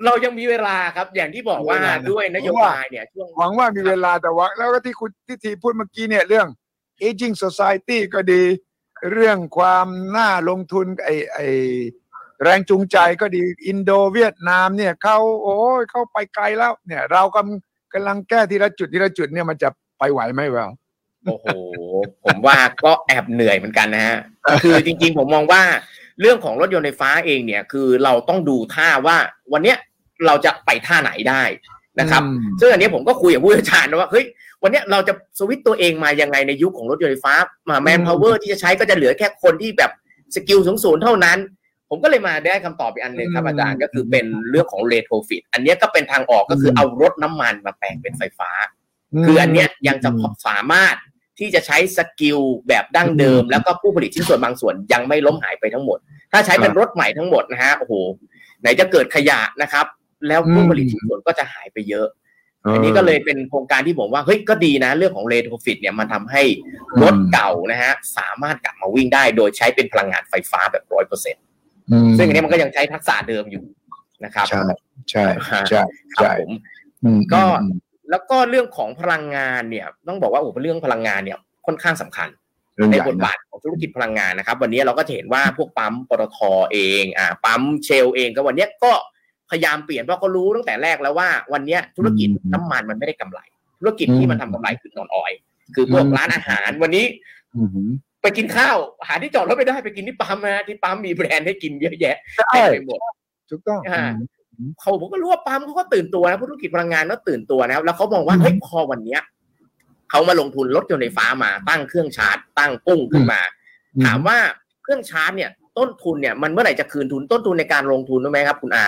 เรายังมีเวลาครับ อย่างที่บอกว่ามีเวลานะด้วยนโยบายเนี่ยช่วงหวังว่ามีเวลาแต่ว่า แล้วก็ที่คุณที่ทีพูดเมื่อกี้เนี่ยเรื่อง aging society ก็ดี เรื่องความน่าลงทุนไอไอ แรงจูงใจก็ดีอินโดเวียดนามเนี่ยเขาโอ้ยเขาไปไกลแล้วเนี่ยเรากำกำลังแก้ทีละจุดทีละจุดเนี่ยมันจะไปไหวไหมแววโอ้โห ผมว่าก็แอบเหนื่อยเหมือนกันนะฮะคือจริงๆ ผมมองว่าเรื่องของรถยนต์ไฟฟ้าเองเนี่ย คือเราต้องดูท่าว่าวันเนี้ยเราจะไปท่าไหนได้นะครับอืมซึ่งอันนี้ผมก็คุยกับผู้เชี่ยวชาญนะว่าเฮ้ยวันเนี้ยเราจะสวิตช์ตัวเองมายังไงในยุคของรถยนต์ไฟฟ้ามา manpower ที่จะใช้ก็จะเหลือแค่คนที่แบบ skill สูงๆเท่านั้น ผมก็เลยมาได้คำตอบอีกอันหนึ่งครับอาจารย์ก็คือเป็นเรื่องของ retrofit อันเนี้ยก็เป็นทางออกก็คือเอารถน้ำมันมาแปลงเป็นไฟฟ้า คืออันเนี้ยยังจะสามารถที่จะใช้ skill แบบดั้งเดิม แล้วก็ผู้ผลิตชิ้นส่วนบางส่วนยังไม่ล้มหายไปทั้งหมด ถ้าใช้เป็นรถใหม่ทั้งหมดนะฮะโอ้โหไหนจะเกิดขยะนะครับ แล้วผู้ผลิตชิ้นส่วนก็จะหายไปเยอะอันนี้ก็เลยเป็นโครงการที่ผมว่าเฮ้ยก็ดีนะ เรื่องของเรโทรฟิตเนี่ยมันทำให้รถเก่านะฮะสามารถกลับมาวิ่งได้ โดยใช้เป็นพลังงานไฟฟ้าแบบร้อยเปอร์เซ็นต์อืม ซึ่งอันนี้มันก็ยังใช้ทักษะเดิมอยู่นะครับ ใช่ใช่ใช่ครับใช่ผมอืมก็อืมแล้วก็เรื่องของพลังงานเนี่ย ต้องบอกว่าโอ้โหเรื่องพลังงานเนี่ยค่อนข้างสำคัญเรื่องในใหญ่บทนะบาทของธุรกิจพลังงานนะครับ วันนี้เราก็จะเห็นว่าพวกปั๊มปตทเองอ่าปั๊มเชลเองก็วันนี้ก็พยายามเปลี่ยนเพราะเขารู้ตั้งแต่แรกแล้วว่า วันนี้ธุรกิจน้ำมันมันไม่ได้กำไร ธุรกิจที่มันทำกำไรคือนอนออย คือพวกร้านอาหารวันนี้อืม ไปกินข้าว หาที่จอดรถไม่ได้ไปกินที่ปั๊มนะที่ปั๊มมีแบรนด์ให้กินเยอะแยะใช่เต็มไปหมดถูกต้องอ่าเขาผมก็รู้ว่าปั๊มเขาก็ตื่นตัวนะธุรกิจพลังงานก็ตื่นตัวนะครับแล้วเขามองว่าเฮ้ยพอวันเนี้ยเขามาลงทุนรถยนต์ไฟฟ้ามาตั้งเครื่องชาร์จตั้งปุ้งขึ้นมา ถามว่าเครื่องชาร์จเนี่ย ต้นทุนเนี่ยมันเมื่อไหร่จะคืนทุนต้นทุนในการลงทุนรู้ไหมครับ คุณอา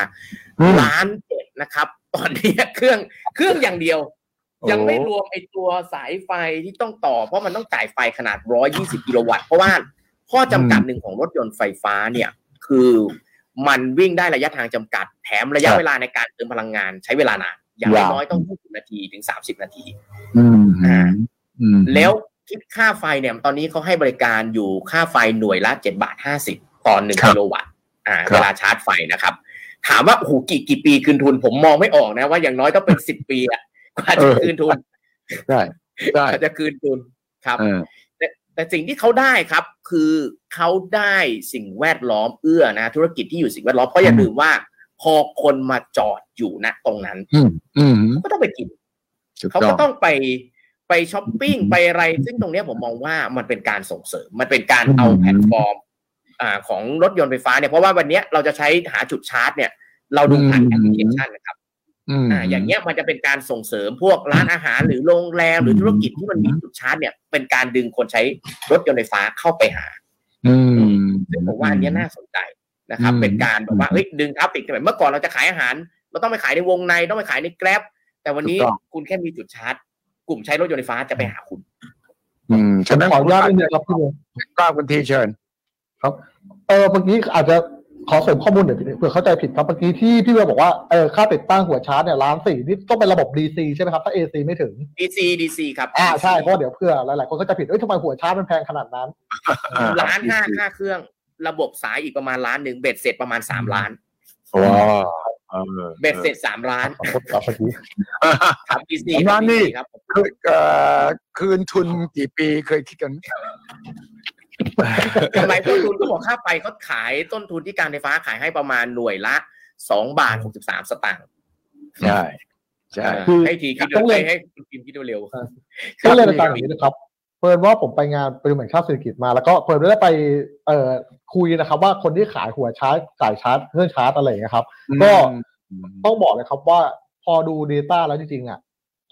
อืมล้านเจ็ดนะครับ ตอนนี้เครื่องเครื่องอย่างเดียวโอ้ ยังไม่รวมไอตัวสายไฟที่ต้องต่อ เพราะมันต้องจ่ายไฟขนาด 120 กิโลวัตต์ เพราะว่าข้อจำกัดหนึ่งของรถยนต์ไฟฟ้าเนี่ย คือมันวิ่งได้ระยะทางจำกัด แถมระยะเวลาในการเติมพลังงานใช้เวลานาน อย่างน้อยๆต้อง 20 นาทีถึง 30 นาทีอืมอ่าอืมแล้วคิดค่าไฟเนี่ยตอนนี้เขาให้บริการอยู่ค่าไฟหน่วยละ7บาท50ต่อหนึ่งครับกิโลวัตต์อ่าครับเวลาชาร์จไฟนะครับ ถามว่าโอ้โหกี่กี่ปีคืนทุนผมมองไม่ออกนะว่าอย่างน้อยต้องเป็นสิบปีอะ กว่าจะคืนทุนใช่ใช่กว่าจะคืนทุนครับเออแต่แต่สิ่งที่เขาได้ครับ คือเขาได้สิ่งแวดล้อมเอื้อนะ ธุรกิจที่อยู่สิ่งแวดล้อมเพราะอย่าลืมว่า พอคนมาจอดอยู่ณตรงนั้นอืมอืมเขาก็ต้องไปกินถูกเขาก็ต้องต้องไปไปช้อปปิ้งไปอะไร ซึ่งตรงเนี้ยผมมองว่ามันเป็นการส่งเสริม มันเป็นการเอาอืมแพลตฟอร์มอ่าของรถยนต์ไฟฟ้าเนี่ยเพราะว่าวันเนี้ยเราจะใช้หาจุดชาร์จเนี่ย เราดูผ่านแอปพลิเคชันนะครับ อืมอ่าอย่างเงี้ยมันจะเป็นการส่งเสริมพวกร้านอาหารหรือโรงแรมหรือธุรกิจที่มันมีจุดชาร์จเนี่ยเป็นการดึงคนใช้รถยนต์ไฟฟ้าเข้าไปหา อืมซึ่งผมว่าอันเนี้ยน่าสนใจนะครับอืมเป็นการแบบว่าเฮ้ยดึง traffic เมื่อก่อนเราจะขายอาหารเราต้องไปขายในวงในต้องไปขายใน Grab แต่วันนี้ถูกต้องคุณแค่มีจุดชาร์จ กลุ่มใช้รถยนต์ไฟฟ้าจะไปหาคุณ อืมฉะนั้นขออนุญาตนิดนึงครับพี่เบลกล้าคุณทีเชิญเออเมื่อกี้อาจจะ ขอเสริมข้อมูลหน่อยพี่เผื่อเข้าใจผิดครับเมื่อกี้ที่พี่เบลบอกว่าเออค่าติดตั้งหัวชาร์จเนี่ยล้านสี่นี่ต้องเป็นระบบ DC ใช่ไหมครับถ้า AC ไม่ถึง DC DC ครับอ่าใช่เพราะว่าเดี๋ยวเพื่อหลายๆคนก็จะผิดเอ้ยทำไมหัวชาร์จมันแพงขนาดนั้นล้านห้าค่าเครื่องระบบสายอีกประมาณล้านหนึ่งเบ็ดเสร็จประมาณสามล้านว้าวเออเบ็ดเสร็จสามล้านขอโทษครับเมื่อกี้ครับ DC สามล้านนี่ครับคือเอ่อคืนทุนกี่ปีเคยคิดกันไหม กำไรต้นทุนก็บอกค่าไฟเขาขายต้นทุนที่การไฟฟ้าขายให้ประมาณหน่วยละสองบาทหกสิบสามสตางค์ใช่ใช่เออคือให้ทีคิดต้องเรียนให้ให้คุณพิมพ์คิดเร็วๆต้องเรียนอาจารย์อย่างนี้นะครับเผอิญว่าผมไปงานประชุมแห่งชาติเศรษฐกิจมาแล้วก็เผอิญได้ไปเอ่อคุยนะครับ ว่าคนที่ขายหัวชาร์จจ่ายชาร์จเครื่องชาร์จอะไรอย่างเงี้ยครับ ก็ต้องบอกเลยครับว่าพอดู Data แล้วจริงๆอะ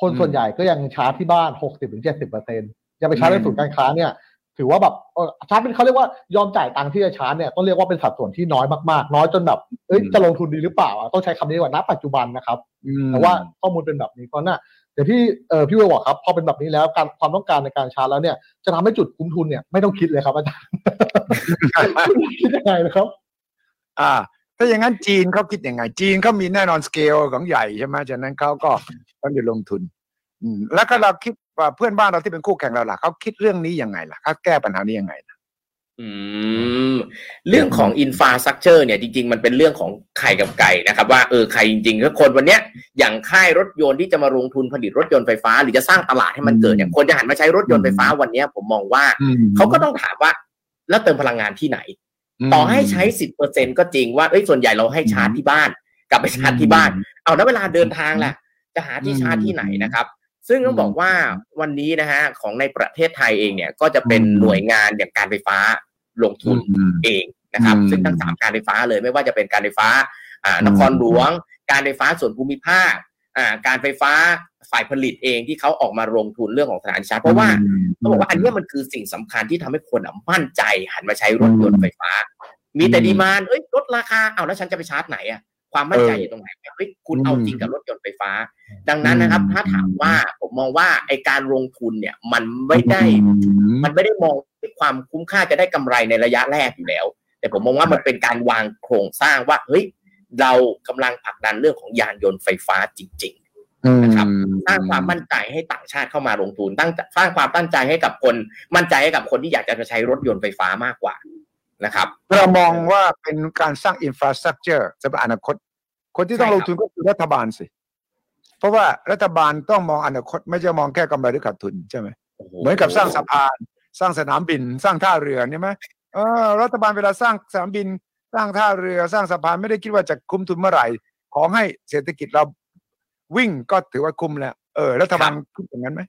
คนส่วนใหญ่ก็ยังชาร์จที่บ้าน60-70%เปอร์เซ็นต์จะไปชาร์จในศูนย์การค้าเนี่ย ถือว่าแบบเออชาร์จเป็นเขาเรียกว่ายอมจ่ายตังค์ที่จะชาร์จเนี่ยต้องเรียกว่าเป็นสัดส่วนที่น้อยมากๆ น้อยจนแบบเอ้ยจะลงทุนดีหรือเปล่าอะต้องใช้คำนี้ดีกว่าณปัจจุบันนะครับแต่ว่าข้อมูลเป็นแบบนี้เพราะน่ะเดี๋ยวที่เออพี่เวลบอกครับพอเป็นแบบนี้แล้วการความต้องการในการชาร์จแล้วเนี่ยจะทำให้จุดคุ้มทุนเนี่ยไม่ต้องคิดเลยครับอาจารย์คิดยังไงนะครับ อ่า ถ้าอย่างนั้นจีนเขาคิดยังไง จีนเขามีแน่นอนสเกลของใหญ่ใช่ไหมฉะนั้นเขาก็ต้องจะลงทุนอืมแล้วก็เราคิดว่า เพื่อนบ้านเราที่เป็นคู่แข่งเราล่ะเขาคิดเรื่องนี้ยังไงล่ะเขาแก้ปัญหานี้ยังไงล่ะอืมเรื่องของ infrastructure เนี่ยจริง ๆ มันเป็นเรื่องของไข่กับไก่นะครับ ว่าเออใครจริงๆถ้าคนวันเนี้ยอย่างค่ายรถยนต์ที่จะมาลงทุนผลิตรถยนต์ไฟฟ้า หรือจะสร้างตลาดให้มันเกิดเนี่ยคนจะหันมาใช้รถยนต์ไฟฟ้าวันเนี้ยผมมองว่าเขาก็ต้องถามว่า แล้วเติมพลังงานที่ไหน ต่อให้ใช้สิบเปอร์เซ็นก็จริงว่าเอ้ยส่วนใหญ่เราให้ชาร์จที่บ้าน กลับไปชาร์จที่บ้าน เอาแล้วเวลาเดินทางล่ะ จะหาที่ชาร์จที่ไหนนะครับ ซึ่งต้องบอกว่าวันนี้นะฮะของในประเทศไทยเองเนี่ยก็จะเป็นหน่วยงานอย่างการไฟฟ้าลงทุนเองนะครับ ซึ่งทั้งสามการไฟฟ้าเลยไม่ว่าจะเป็นการไฟฟ้าอ่านครหลวง การไฟฟ้าส่วนภูมิภาคอ่าการไฟฟ้าฝ่ายผลิตเองที่เขาออกมาลงทุนเรื่องของสถานีชาร์จเพราะว่าเขาบอกว่าอันนี้มันคือสิ่งสำคัญที่ทำให้คนมั่นใจหันมาใช้รถยนต์ไฟฟ้า มีแต่ดีมานเอ้ยลดราคาเอาแล้วฉันจะไปชาร์จไหนอะ ความมั่นใจอยู่ตรงไหนเฮ้ยคุณเอาจริงกับรถยนต์ไฟฟ้า ดังนั้นนะครับ ถ้าถามว่าผมมองว่าไอการลงทุนเนี่ย มันไม่ได้ มันไม่ได้มองความคุ้มค่าจะได้กำไรในระยะแรกอยู่แล้ว แต่ผมมองว่ามันเป็นการวางโครงสร้างว่าเฮ้ยเรากำลังผลักดันเรื่องของยานยนต์ไฟฟ้าจริงๆนะครับสร้างความมั่นใจให้ต่างชาติเข้ามาลงทุนตั้งสร้างความตั้งใจให้กับคนมั่นใจให้กับคนที่อยากจะใช้รถยนต์ไฟฟ้ามากกว่า นะครับเรามองว่าเป็นการสร้างอินฟราสตรักเจอร์สำหรับอนาคต คนที่ต้องลงทุนก็คือรัฐบาลสิ เพราะว่ารัฐบาลต้องมองอนาคต ไม่จะมองแค่กำไรหรือขาดทุนใช่ไหมเหมือนกับสร้างสะพาน สร้างสนามบิน สร้างท่าเรือใช่ไหมเออรัฐบาลเวลาสร้างสนามบิน สร้างท่าเรือสร้างสะพานไม่ได้คิดว่าจะคุ้มทุนเมื่อไหร่ ขอให้เศรษฐกิจเราวิ่งก็ถือว่าคุ้มแล้ว เออรัฐบาลคิดอย่างนั้นไหม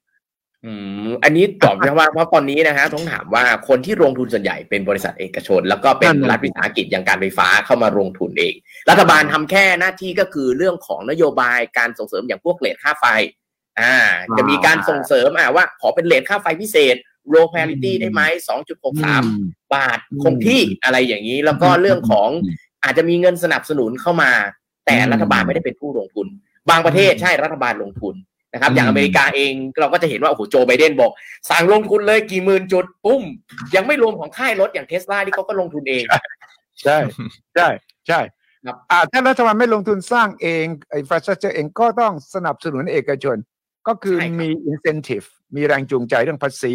อืมอันนี้ตอบนะว่าเพราะตอนนี้นะฮะต้องถามว่าคนที่ลงทุนส่วนใหญ่เป็นบริษัทเอกชน แล้วก็เป็นรัฐวิสาหกิจอย่างการไฟฟ้าเข้ามาลงทุนเอง รัฐบาลทำแค่หน้าที่ก็คือเรื่องของนโยบายการส่งเสริมอย่างพวกเลทค่าไฟ อ่า จะมีการส่งเสริมอ่าว่า ขอเป็นเลทค่าไฟพิเศษ low parity ได้ไหม2.63บาทคงที่อะไรอย่างนี้ แล้วก็เรื่องของอาจจะมีเงินสนับสนุนเข้ามา แต่รัฐบาลไม่ได้เป็นผู้ลงทุน บางประเทศใช่รัฐบาลลงทุน นะครับอย่างอเมริกาเองเราก็จะเห็นว่าโอ้โหโจไบเดนบอก สั่งลงทุนเลยกี่หมื่นจุดปุ้ม ยังไม่รวมของค่ายรถอย่างเทสลาที่เขาก็ลงทุนเอง ใช่ใช่ใช่ครับอ่าถ้ารัฐบาลไม่ลงทุนสร้างเองไอ้ฟาสเจอร์เองก็ต้องสนับสนุนเอกชน ก็คือใช่ครับมี incentive มีแรงจูงใจเรื่องภาษี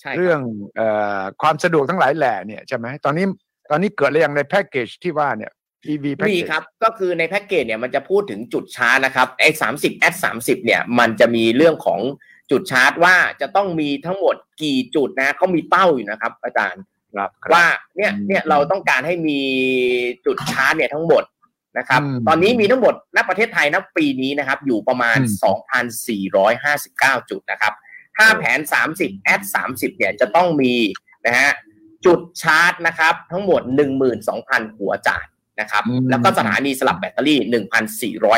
ใช่คบเรื่องเอ่อความสะดวกทั้งหลายแหล่เนี่ยใช่ไหมตอนนี้ตอนนี้เกิดอะไรอย่างในแพ็กเกจที่ว่าเนี่ย EV แพ็กมีเกจครับ ก็คือในแพ็กเกจเนี่ยมันจะพูดถึงจุดชาร์จนะครับไอ้สามสิบแอดสามสิบเนี่ย มันจะมีเรื่องของจุดชาร์จว่าจะต้องมีทั้งหมดกี่จุดนะเขามีเป้าอยู่นะครับ อาจารย์ครับครับว่าเนี่ยอืมเนี่ยเราต้องการให้มีจุดชาร์จเนี่ยทั้งหมดนะครับอืมตอนนี้มีทั้งหมดณประเทศไทยณปีนี้นะครับ อยู่ประมาณอืม2,459 จุดนะครับถ้าแผน 30แอด30 เนี่ยจะต้องมีนะฮะจุดชาร์จนะครับ ทั้งหมด 12,000 หัวจ่าย นะครับแล้วก็สถานีสลับแบตเตอรี่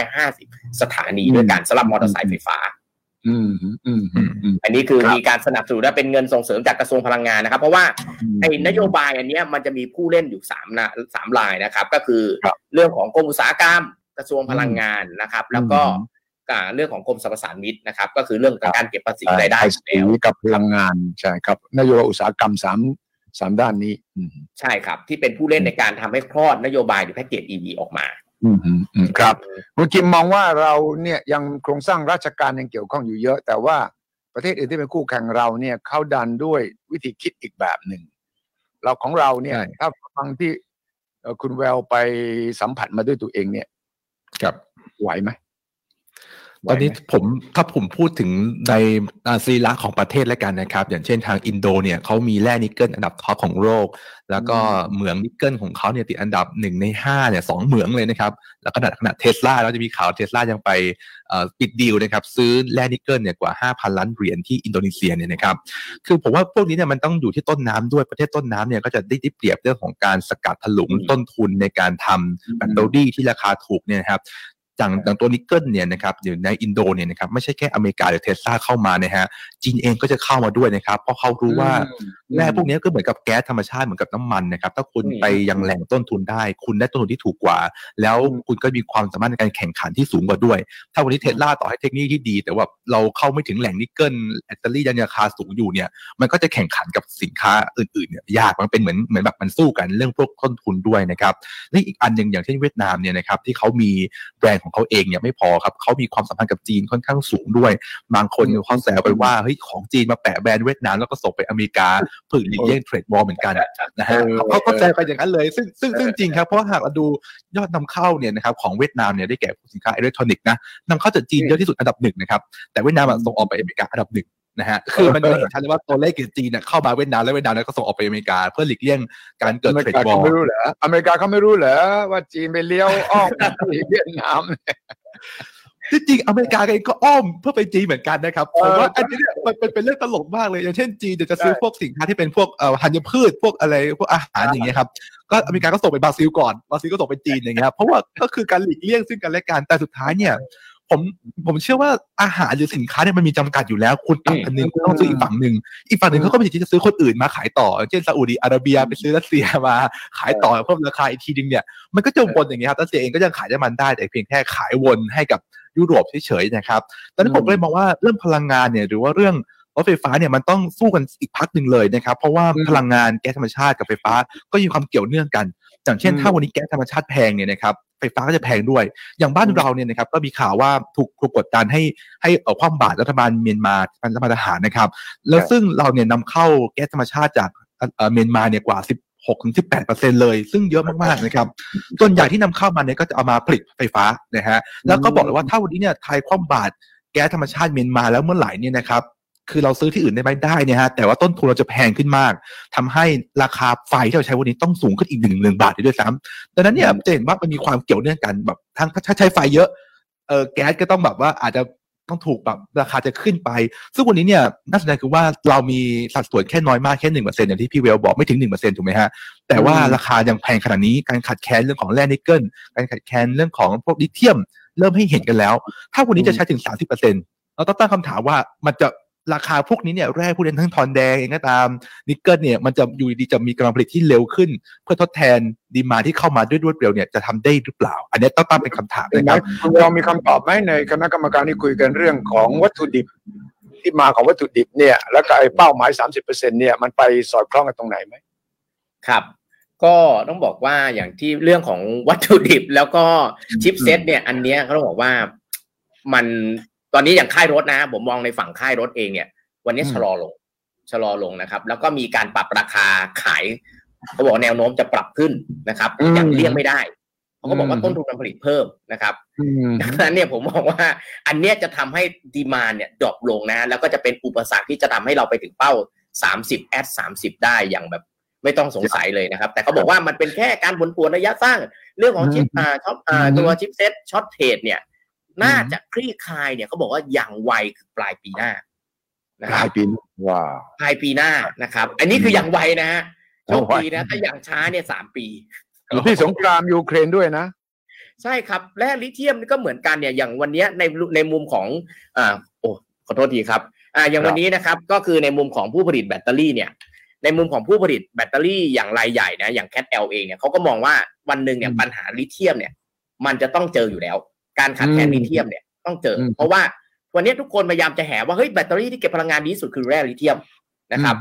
1,450 สถานีด้วยกันสำหรับมอเตอร์ไซค์ไฟฟ้าอืมอืมอืมอืมอืมอันนี้คือครับมีการสนับสนุนและเป็นเงินส่งเสริมจากกระทรวงพลังงานนะครับ เพราะว่าไอ้นโยบายอันเนี้ยมันจะมีผู้เล่นอยู่สามนะสามรายนะครับ ก็คือครับเรื่องของกรมอุตสาหกรรมกระทรวงพลังงานนะครับ แล้วก็อืมอ่าเรื่องของกรมสรรพสามิตนะครับ ก็คือเรื่องของการเก็บภาษีรายได้ภอยู่ษีแล้วกับพลังงานใช่ครับ นโยบายอุตสาหกรรมสาม สามด้านนี้อืมใช่ครับ ที่เป็นผู้เล่นในการทำให้คลอดนโยบายหรือแพ็กเกจ EV ออกมาอืมอืมอืมครับคุณคิมมองว่าเราเนี่ยยังโครงสร้างราชการยังเกี่ยวข้องอยู่เยอะ แต่ว่าประเทศอื่นที่เป็นคู่แข่งเราเนี่ยเขาดันด้วยวิธีคิดอีกแบบหนึ่งเราของเราเนี่ยใช่ถ้าฟังที่เอ่อคุณแววไปสัมผัสมาด้วยตัวเองเนี่ย ครับไหวไหม ตอนนี้ผมถ้าผมพูดถึงในซีระของประเทศแล้วกันนะครับ อย่างเช่นทางอินโดเนี่ยเขามีแร่นิกเกิลอันดับ top ของโลกแล้วก็เหมืองนิกเกิลของเขาเนี่ยติดอันดับหนึ่งในห้าเนี่ยสองเหมืองเลยนะครับ แล้วขนาดขนาดเทสลาเราจะมีข่าวเทสลายังไปปิดดีลนะครับ ซื้อแร่นิกเกิลเนี่ยกว่า 5,000 ล้านเหรียญที่อินโดนีเซียเนี่ยนะครับ คือผมว่าพวกนี้เนี่ยมันต้องอยู่ที่ต้นน้ำด้วยประเทศต้นน้ำเนี่ยก็จะได้ได้เปรียบเรื่องของการสกัดถลุงต้นทุนในการทำแบตเตอรี่ที่ราคาถูกเนี่ยนะครับ อย่างอย่างตัวนิกเกิลเนี่ยนะครับอยู่ในอินโดเนี่ยนะครับไม่ใช่แค่อเมริกาหรือเทสลาเข้ามานะฮะจีนเองก็จะเข้ามาด้วยนะครับ เพราะเขารู้ว่าแร่พวกนี้ก็เหมือนกับแก๊สธรรมชาติเหมือนกับน้ำมันนะครับถ้าคุณไปยังแหล่งต้นทุนได้ คุณได้ต้นทุนที่ถูกกว่า แล้วคุณก็มีความสามารถในการแข่งขันที่สูงกว่าด้วย ถ้าวันนี้เทสลาต่อให้เทคโนโลยีที่ดี แต่ว่าเราเข้าไม่ถึงแหล่งนิกเกิลแบตเตอรี่ยังราคาสูงอยู่เนี่ยมันก็จะแข่งขันกับสินค้าอื่นๆเนี่ยยากมันเป็นเหมือนเหมือนแบบมันสู้กันเรื่องพวกต้นทุนด้วยนะครับนี่อีกอันหนึ่งอย่างเช่นเวียดนามเนี่ยนะครับที่เขามีแบรนด์ของเขาเองเนี่ยไม่พอครับเขามีความสัมพันธ์กับจีนค่อนข้างสูงด้วย บางคนเขาแซวไปว่าเฮ้ยของจีนมาแปะแบรนด์เวียดนามแล้วก็ส่งไปอเมริกาเพื่อหลีกเลี่ยง trade war เหมือนกันนะฮะเขาก็แซวไปอย่างนั้นเลยซึ่งซึ่งซึ่งจริงครับเพราะหากเราดูยอดนำเข้าเนี่ยนะครับของเวียดนามเนี่ยได้แก่สินค้าอิเล็กทรอนิกส์นะนำเข้าจากจีนเยอะที่สุดอันดับหนึ่งนะครับแต่เวียดนามส่งออกไปอเมริกาอันดับหนึ่งนะฮะคือมันเห็นชัดเลยว่าตัวเลขจีนเนี่ยเข้ามาเวียดนามแล้วเวียดนามก็ส่งออกไปอเมริกา เพื่อหลีกเลี่ยงการเกิด trade war ไม่รู้เหรออเมริกาเขาไม่รู้เหรอว่าจีนไปเลี้ยวอ้อมเวียดนาม ที่จริงอเมริกาเองก็อ้อมเพื่อไปจีนเหมือนกันนะครับผมว่าอันนี้มันเป็นเป็นเรื่องตลกมากเลย อย่างเช่นจีนจะซื้อพวกสินค้าที่เป็นพวกเอ่อธัญพืชพวกอะไรพวกอาหารอย่างเงี้ยครับก็อเมริกาก็ส่งไปบราซิลก่อนบราซิลก็ส่งไปจีนอย่างเงี้ยเพราะว่าก็คือการหลีกเลี่ยงซึ่งกันและกันแต่สุดท้ายเนี่ยผมผมเชื่อว่าอาหารหรือสินค้าเนี่ยมันมีจำกัดอยู่แล้ว คุณตัดอันนึงต้องซื้ออีกฝั่งหนึ่งอีกฝั่งหนึ่งเขาก็มีสิทธิ์ที่จะซื้อคนอื่นมาขายต่อ เช่นซาอุดีอาระเบียไปซื้อรัสเซียมา ขายต่อเพิ่มราคาอีกทีนึงเนี่ยมันก็จะวนอย่างเงี้ยครับรัสเซียเองก็ยังขายได้มันได้แต่เพียงแค่ขายวนให้กับ ยุโรปเฉยๆนะครับตอนนี้ผมก็เลยมองว่าเรื่องพลังงานเนี่ยหรือว่าเรื่องรถไฟฟ้าเนี่ยมันต้องสู้กันอีกพักหนึ่งเลยนะครับเพราะว่าพลังงานแก๊สธรรมชาติกับไฟฟ้าก็มีความเกี่ยวเนื่องกันอย่างเช่น ถ้าวันนี้แก๊สธรรมชาติแพงเนี่ยนะครับไฟฟ้าก็จะแพงด้วย อย่างบ้านเราเนี่ยนะครับก็มีข่าวว่าถูกถูกกดดันให้ให้เอาความบาตรรัฐบาลเมียนมารัฐบาลทหารนะครับ แล้วซึ่งเราเนี่ยนำเข้าแก๊สธรรมชาติจากเมียนมาเนี่ยกว่า 10 6ถึง18เปอร์เซ็นเลย ซึ่งเยอะมากๆนะครับส่วนใหญ่ที่นำเข้ามาเนี่ยก็จะเอามาผลิตไฟฟ้านะฮะแล้วก็บอกเลยว่าถ้าวันนี้เนี่ยไทยคว่ำบาตรแก๊สธรรมชาติเมียนมาแล้วเมื่อไหร่เนี่ยนะครับคือเราซื้อที่อื่นได้ไหมได้เนี่ยฮะแต่ว่าต้นทุนเราจะแพงขึ้นมากทำให้ราคาไฟที่เราใช้วันนี้ต้องสูงขึ้นอีกหนึ่งหนึ่งบาทด้วยซ้ำดังนั้นเนี่ยจะเห็นว่ามันมีความเกี่ยวเนื่องกันแบบทั้งถ้าใช้ไฟเยอะเออแก๊สก็ต้องแบบว่าอาจจะ ต้องถูกแบบราคาจะขึ้นไป ซึ่งวันนี้เนี่ยน่าสนใจคือว่าเรามีสัดส่วนแค่น้อยมากแค่หนึ่งเปอร์เซ็นต์อย่างที่พี่เวลบอกไม่ถึงหนึ่งเปอร์เซ็นต์ถูกไหมฮะ แต่ว่าราคายังแพงขนาดนี้การขาดแคลนเรื่องของแร่นิกเกิลการขาดแคลนเรื่องของพวกลิเธียม เริ่มให้เห็นกันแล้ว ถ้าวันนี้จะใช้ถึงสามสิบเปอร์เซ็นต์เราต้องตั้งคำถามว่ามันจะ ราคาพวกนี้เนี่ยแร่พวกนี้ทั้งทองแดงเองก็ตามนิกเกิลเนี่ยมันจะอยู่ดีจะมีกำลังผลิตที่เร็วขึ้น เพื่อทดแทน demand ที่เข้ามาด้วยรวดเร็วเนี่ยจะทำได้หรือเปล่า อันนี้ต้องตั้งเป็นคำถามนะครับเรามีคำตอบไหมในคณะกรรมการที่คุยกันเรื่องของวัตถุดิบที่มาของวัตถุดิบเนี่ยแล้วก็ไอ้เป้าหมายสามสิบเปอร์เซ็นเนี่ยมันไปสอดคล้องกันตรงไหนไหมครับ ก็ต้องบอกว่าอย่างที่เรื่องของวัตถุดิบแล้วก็ชิปเซตเนี่ยอันเนี้ยเขาต้องบอกว่ามัน ตอนนี้อย่างค่ายรถนะผมมองในฝั่งค่ายรถเองเนี่ย วันนี้ชะลอลงชะลอลงนะครับ แล้วก็มีการปรับราคาขายเขาบอกแนวโน้มจะปรับขึ้นนะครับอย่างเลี่ยงไม่ได้เขาก็บอกว่าต้นทุนการผลิตเพิ่มนะครับดังนั้นเนี่ยผมมองว่า อันเนี้ยจะทำให้ demand เนี่ย drop ลงนะ แล้วก็จะเป็นอุปสรรคที่จะทำให้เราไปถึงเป้า 30 at 30 ได้อย่างแบบไม่ต้องสงสัยเลยนะครับ แต่เขาบอกว่ามันเป็นแค่การผันผวนระยะสั้นเรื่องของชิปอ่า short อ่าตัว chipset shortage เนี่ย น่าจะคลี่คลายเนี่ยเขาบอกว่าอย่างไวคือปลายปีหน้าปลายปีว้าปลายปีหน้านะครับ อันนี้คืออย่างไวนะฮะโชคดีนะถ้าอย่างช้าเนี่ยสามปีที่สงครามยูเครนด้วยนะ ใช่ครับแร่ลิเธียมก็เหมือนกันเนี่ยอย่างวันนี้ในในมุมของอ่าโอ้ขอโทษทีครับอ่าอย่างวันนี้นะครับ ก็คือในมุมของผู้ผลิตแบตเตอรี่เนี่ย ในมุมของผู้ผลิตแบตเตอรี่อย่างรายใหญ่นะอย่าง CATL เองเนี่ยเขาก็มองว่าวันหนึ่งเนี่ยปัญหาลิเธียมเนี่ย มันจะต้องเจออยู่แล้ว การขาดแคลนลิเธียมเนี่ยต้องเจอ เพราะว่าวันนี้ทุกคนพยายามจะแบบว่าเฮ้ยแบตเตอรี่ที่เก็บพลังงานดีสุดคือแร่ลิเธียมนะครับ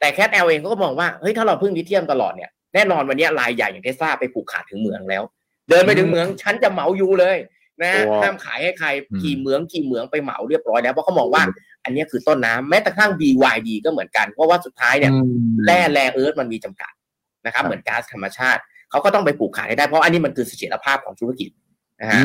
แต่ CATL เองก็มองว่าเฮ้ยถ้าเราพึ่งลิเธียมตลอดเนี่ยแน่นอนวันนี้รายใหญ่อย่างเทสลาไปผูกขาดถึงเหมืองแล้ว เดินไปถึงเหมืองฉันจะเหมาอยู่เลยนะห้ามขายให้ใครกี่เหมืองกี่เหมืองไปเหมาเรียบร้อยแล้วเพราะเขามองว่า อันนี้คือต้นน้ำแม้แต่ค่าย BYD ก็เหมือนกัน เพราะว่าสุดท้ายเนี่ยแร่ rare earth มันมีจำกัดนะครับ เหมือนก๊าซธรรมชาติเขาก็ต้องไปผูกขาดให้ได้เพราะอันนี้มันคือเสถียรภาพของธุรกิจ นะฮะ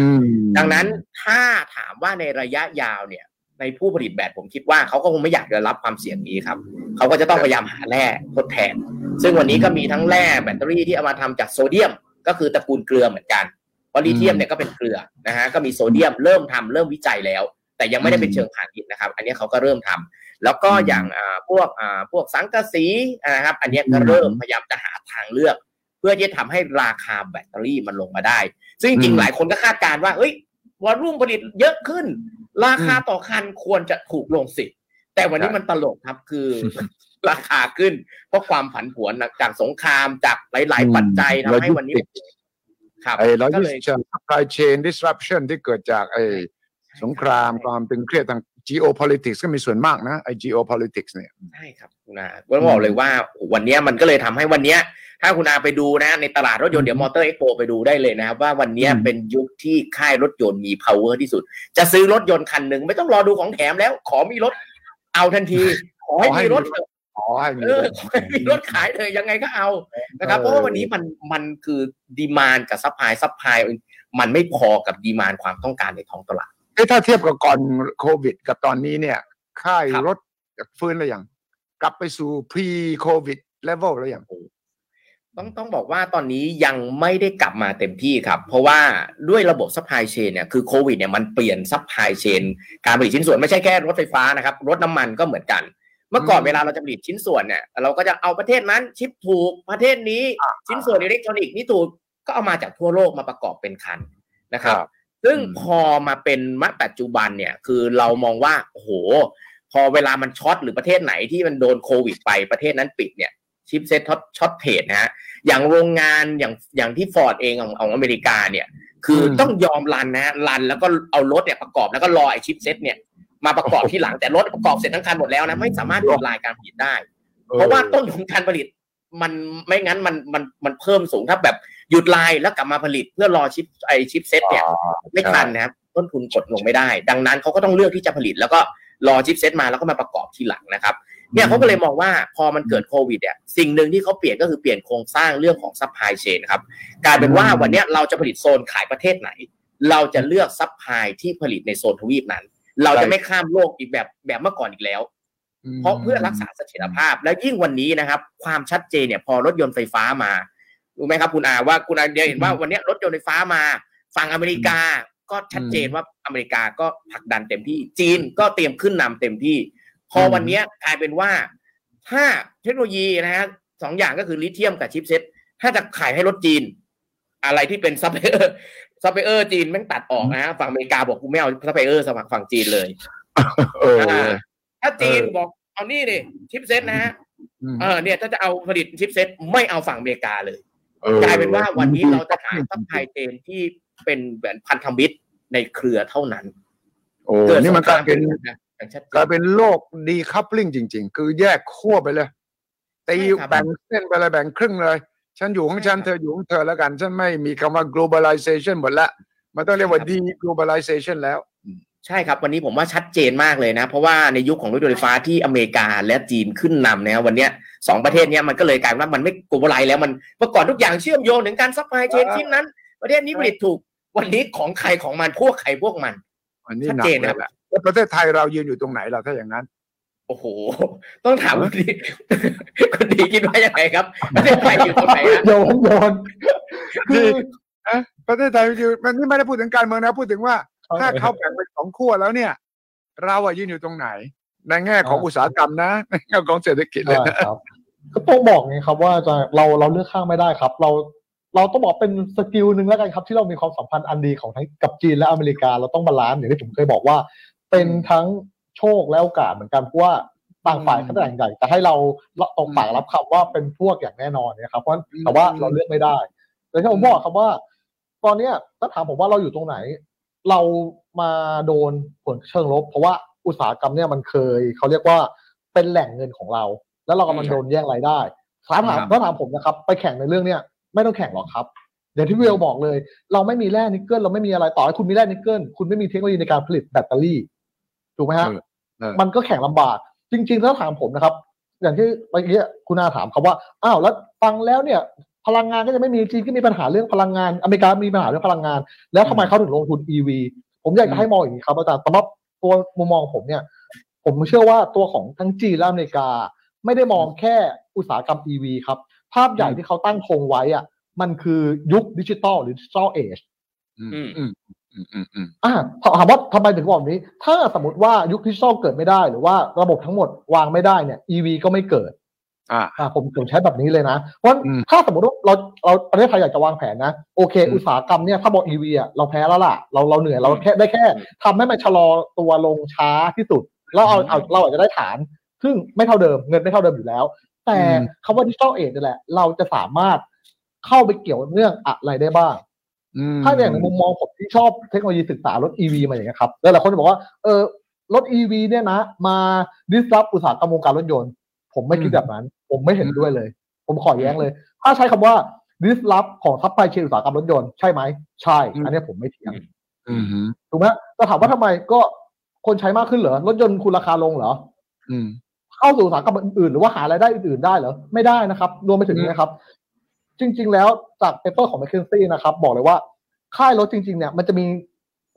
ดังนั้นถ้าถามว่าในระยะยาวเนี่ย ในผู้ผลิตแบตผมคิดว่าเขาก็คงไม่อยากจะรับความเสี่ยงนี้ครับเขาก็จะต้องพยายามหาแร่ทดแทน ซึ่งวันนี้ก็มีทั้งแร่แบตเตอรี่ที่เอามาทำจากโซเดียม ก็คือตระกูลเกลือเหมือนกันเพราะลิเธียมเนี่ยก็เป็นเกลือนะฮะก็มีโซเดียมเริ่มทำเริ่มวิจัยแล้ว แต่ยังไม่ได้เป็นเชิงพาณิชย์นะครับ อันนี้เขาก็เริ่มทำแล้วก็อย่างพวกพวกสังกะสีนะครับ อันนี้ก็เริ่มพยายามจะหาทางเลือกเพื่อที่จะทำให้ราคาแบตเตอรี่มันลงมาได้ ซึ่งจริงๆหลายคนก็คาดการณ์ว่าเอ้ยวอลุ่มผลิตเยอะขึ้น ราคาต่อคันควรจะถูกลงสิ แต่วันนี้มันตลกครับคือราคาขึ้น เพราะความผันผวนจากสงครามจากหลาย ๆ ปัจจัยทำให้วันนี้ครับไอ้เราดิส supply chain disruption ที่เกิดจากไอ้สงครามความตึงเครียดทาง geopolitics ก็มีส่วนมากนะไอ้ geopolitics เนี่ยใช่ครับคุณอาก็บอกเลยว่าวันนี้มันก็เลยทำให้วันนี้ถ้าคุณอาไปดูนะ ในตลาดรถยนต์เดี๋ยว Motor Expo ไปดูได้เลยนะครับว่าวันนี้เป็นยุคที่ค่ายรถยนต์มี power ที่สุด จะซื้อรถยนต์คันหนึ่งไม่ต้องรอดูของแถมแล้ว ขอมีรถเอาทันที ขอให้มีรถขอให้มีรถขายเลยยังไงก็เอานะครับ เพราะว่าวันนี้มันมันคือ demand กับ supply supply มันไม่พอกับ demand ความต้องการในท้องตลาดเอ้ ถ้าเทียบกับก่อนโควิด กับตอนนี้เนี่ย ค่ายรถฟื้นแล้วยังกลับไปสู่ pre covid level แล้วยังต้องต้องบอกว่าตอนนี้ยังไม่ได้กลับมาเต็มที่ครับ เพราะว่าด้วยระบบ supply chain เนี่ยคือโควิดเนี่ยมันเปลี่ยน supply chain การผลิตชิ้นส่วนไม่ใช่แค่รถไฟฟ้านะครับ รถน้ำมันก็เหมือนกัน เมื่อก่อนเวลาเราจะผลิตชิ้นส่วนเนี่ยเราก็จะเอาประเทศนั้นชิปถูกประเทศนี้ชิ้นส่วนอิเล็กทรอนิกส์นี่ถูกก็เอามาจากทั่วโลกมาประกอบเป็นคันนะครับ ซึ่งพอมาเป็นมัปัจจุบันเนี่ย คือเรามองว่าโอ้โห พอเวลามัน short หรือประเทศไหนที่มันโดนโควิดไปประเทศนั้นปิดเนี่ย chipset shortage นะฮะอย่างโรงงานอย่างอย่างที่ฟอร์ดเองของของอเมริกาเนี่ย คือต้องยอม run นะ run แล้วก็เอารถเนี่ยประกอบแล้วก็รอไอ chipset เนี่ยมาประกอบที่หลังแต่รถประกอบเสร็จทั้งคันหมดแล้วนะไม่สามารถหยุดลายการผลิตได้ เพราะว่าต้นทุนการผลิตมันไม่งั้นมันมันมันเพิ่มสูงถ้าแบบ หยุดลายแล้วกลับมาผลิตเพื่อรอชิปไอ chipset เนี่ยไม่ทันนะครับต้นทุนกดลงไม่ได้ ดังนั้นเขาก็ต้องเลือกที่จะผลิต แล้วก็รอ chipset มาแล้วก็มาประกอบทีหลังนะครับเนี่ยเขาก็เลยมองว่าพอมันเกิดโควิดเนี่ยสิ่งหนึ่งที่เขาเปลี่ยนก็คือเปลี่ยนโครงสร้างเรื่องของ supply chain ครับกลายเป็นว่าวันนี้เราจะผลิตโซนขายประเทศไหน เราจะเลือก supply ที่ผลิตในโซนทวีปนั้น เราจะไม่ข้ามโลกอีกแบบแบบเมื่อก่อนอีกแล้ว เพราะเพื่อรักษาเสถียรภาพและยิ่งวันนี้นะครับ ความชัดเจนเนี่ยพอรถยนต์ไฟฟ้ามา รู้ไหมครับคุณอาว่าคุณอาเดียเห็นว่าวันนี้รถยนต์ไฟฟ้ามาฝั่งอเมริกาก็ชัดเจนว่าอเมริกาก็ผลักดันเต็มที่จีนก็เตรียมขึ้นนำเต็มที่ พอวันนี้กลายเป็นว่า ถ้าเทคโนโลยีนะฮะสองอย่างก็คือลิเธียมกับ chipset ถ้าจะขายให้รถจีน อะไรที่เป็น supplier supplier จีนแม่งตัดออกนะฮะฝั่งอเมริกาบอกกูไม่เอาซัพพลายเออร์สมัครฝั่งจีนเลยถ้าจีนบอกเอานี่ดิchipset นะฮะเออเนี่ยถ้าจะเอาผลิต chipset ไม่เอาฝั่งอเมริกาเลย กลายเป็นว่าวันนี้เราจะหา supply chain ที่เป็นแบบพันธมิตรในเครือเท่านั้น โอ้นี่มันกลายเป็นกลายเป็นโลก decoupling จริง ๆ คือแยกขั้วไปเลยตีแบ่งเส้นไปเลยแบ่งครึ่งเลย ฉันอยู่ของฉันเธออยู่ของเธอแล้วกัน ฉันไม่มีคำว่า globalization หมดละ มันต้องเรียกว่า de globalization แล้ว ใช่ครับ วันนี้ผมว่าชัดเจนมากเลยนะ เพราะว่าในยุคของรถยนต์ไฟฟ้าที่อเมริกาและจีนขึ้นนำนะวันนี้สองประเทศนี้มันก็เลยกลายว่ามันไม่ globalize แล้วมันเมื่อก่อนทุกอย่างเชื่อมโยงถึงการ supply chain ชิ้นนั้น ประเทศนี้ผลิตถูกวันนี้ของใครของมันพวกใครพวกมันชัดเจนนะครับแล้วประเทศไทยเรายืนอยู่ตรงไหนเราถ้าอย่างนั้น โอ้โห ต้องถามคนดีคนดีคิดว่ายังไงครับ ประเทศไทยอยู่ตรงไหนโยนโยนคือประเทศไทยอยู่มันนี่ไม่ได้พูดถึงการเมืองนะพูดถึงว่า ถ้าเขาแบ่งเป็นสองขั้วแล้วเนี่ย เราอะยืนอยู่ตรงไหน ในแง่ของอุตสาหกรรมนะในแง่ของเศรษฐกิจเลยนะก็ต้องบอกไงครับว่าจะเราเราเลือกข้างไม่ได้ครับ เราเราต้องบอกเป็น skill หนึ่งแล้วกันครับ ที่เรามีความสัมพันธ์อันดีของทั้งกับจีนและอเมริกา เราต้อง balance อย่างที่ผมเคยบอกว่า เป็นทั้งโชคและโอกาสเหมือนกันเพราะว่าต่างฝ่ายก็ต่างใหญ่แต่ให้เราตรงปากรับคำว่าเป็นพวกอย่างแน่นอนเนี่ยครับเพราะแต่ว่าเราเลือกไม่ได้แต่ที่ผมบอกครับว่า ตอนเนี้ยถ้าถามผมว่าเราอยู่ตรงไหน เรามาโดนผลเชิงลบ เพราะว่าอุตสาหกรรมเนี่ยมันเคยเขาเรียกว่าเป็นแหล่งเงินของเรา แล้วเรากำลังโดนแย่งรายได้ถ้าถามถ้าถามผมนะครับ ไปแข่งในเรื่องเนี้ยไม่ต้องแข่งหรอกครับอย่างที่เวลบอกเลย เราไม่มีแร่นิกเกิลเราไม่มีอะไรต่อให้คุณมีแร่นิกเกิลคุณไม่มีเทคโนโลยีในการผลิตแบตเตอรี่ถูกไหมฮะมันก็แข่งลำบาก จริง ๆ ถ้าถามผมนะครับ อย่างที่เมื่อกี้คุณอาถามครับว่าอ้าวแล้วฟังแล้วเนี่ย พลังงานก็จะไม่มีจีนก็มีปัญหาเรื่องพลังงาน อเมริกามีปัญหาเรื่องพลังงาน แล้วทำไมเขาถึงลงทุน EV ผมอยากจะให้มองอย่างนี้ครับอาจารย์สำหรับตัวมุมมองผมเนี่ย ผมเชื่อว่าตัวของทั้งจีนและอเมริกา ไม่ได้มองแค่อุตสาหกรรม EV ครับ ภาพใหญ่ที่เขาตั้งธงไว้อะมันคือยุคดิจิตอลหรือ digital ageอืมอืมอืมอืมอืมอ่าถามว่าทำไมถึงบอกแบบนี้ ถ้าสมมติว่ายุคดิจิทัลเกิดไม่ได้ หรือว่าระบบทั้งหมดวางไม่ได้เนี่ย EV ก็ไม่เกิด อ่าอ่าผมผมใช้แบบนี้เลยนะเพราะอืมถ้าสมมติว่าเราเราประเทศไทยอยากจะวางแผนนะ โอเคอืมอุตสาหกรรมเนี่ยถ้าบอก EV อะเราแพ้แล้วล่ะ เราเราเหนื่อยเราแค่ได้แค่ทำให้มันชะลอตัวลงช้าที่สุด แล้วเอาเอาเราอาจจะได้ฐาน ซึ่งไม่เท่าเดิมเงินไม่เท่าเดิมอยู่แล้ว แต่คำว่าดิจิทัลเอนี่แหละ เราจะสามารถเข้าไปเกี่ยวเนื่องอะไรได้บ้างอืมถ้าอย่างในมุมมองผมที่ชอบเทคโนโลยีศึกษารถ EV มาอย่างเงี้ยครับแล้วหลายคนจะบอกว่าเออรถ EV เนี่ยนะ มา disrupt อุตสาหกรรมวงการรถยนต์ ผมไม่คิดแบบนั้น ผมไม่เห็นด้วยเลย ผมขอแย้งเลย ถ้าใช้คำว่า disrupt ของ supply chain อุตสาหกรรมรถยนต์ใช่ไหมใช่ อันเนี้ยผมไม่เถียงอืมถูกไหมแต่ถามว่าทำไมก็คนใช้มากขึ้นเหรอ รถยนต์คุณราคาลงเหรออืมเข้าสู่อุตสาหกรรมอื่นๆหรือว่าหารายได้อื่นๆได้เหรอ ไม่ได้นะครับ รวมไปถึงอืมนะครับ จริง ๆ แล้วจาก paper ของ m c k เคนซี่นะครับ บอกเลยว่าค่ายรถจริง ๆ เนี่ย มันจะมี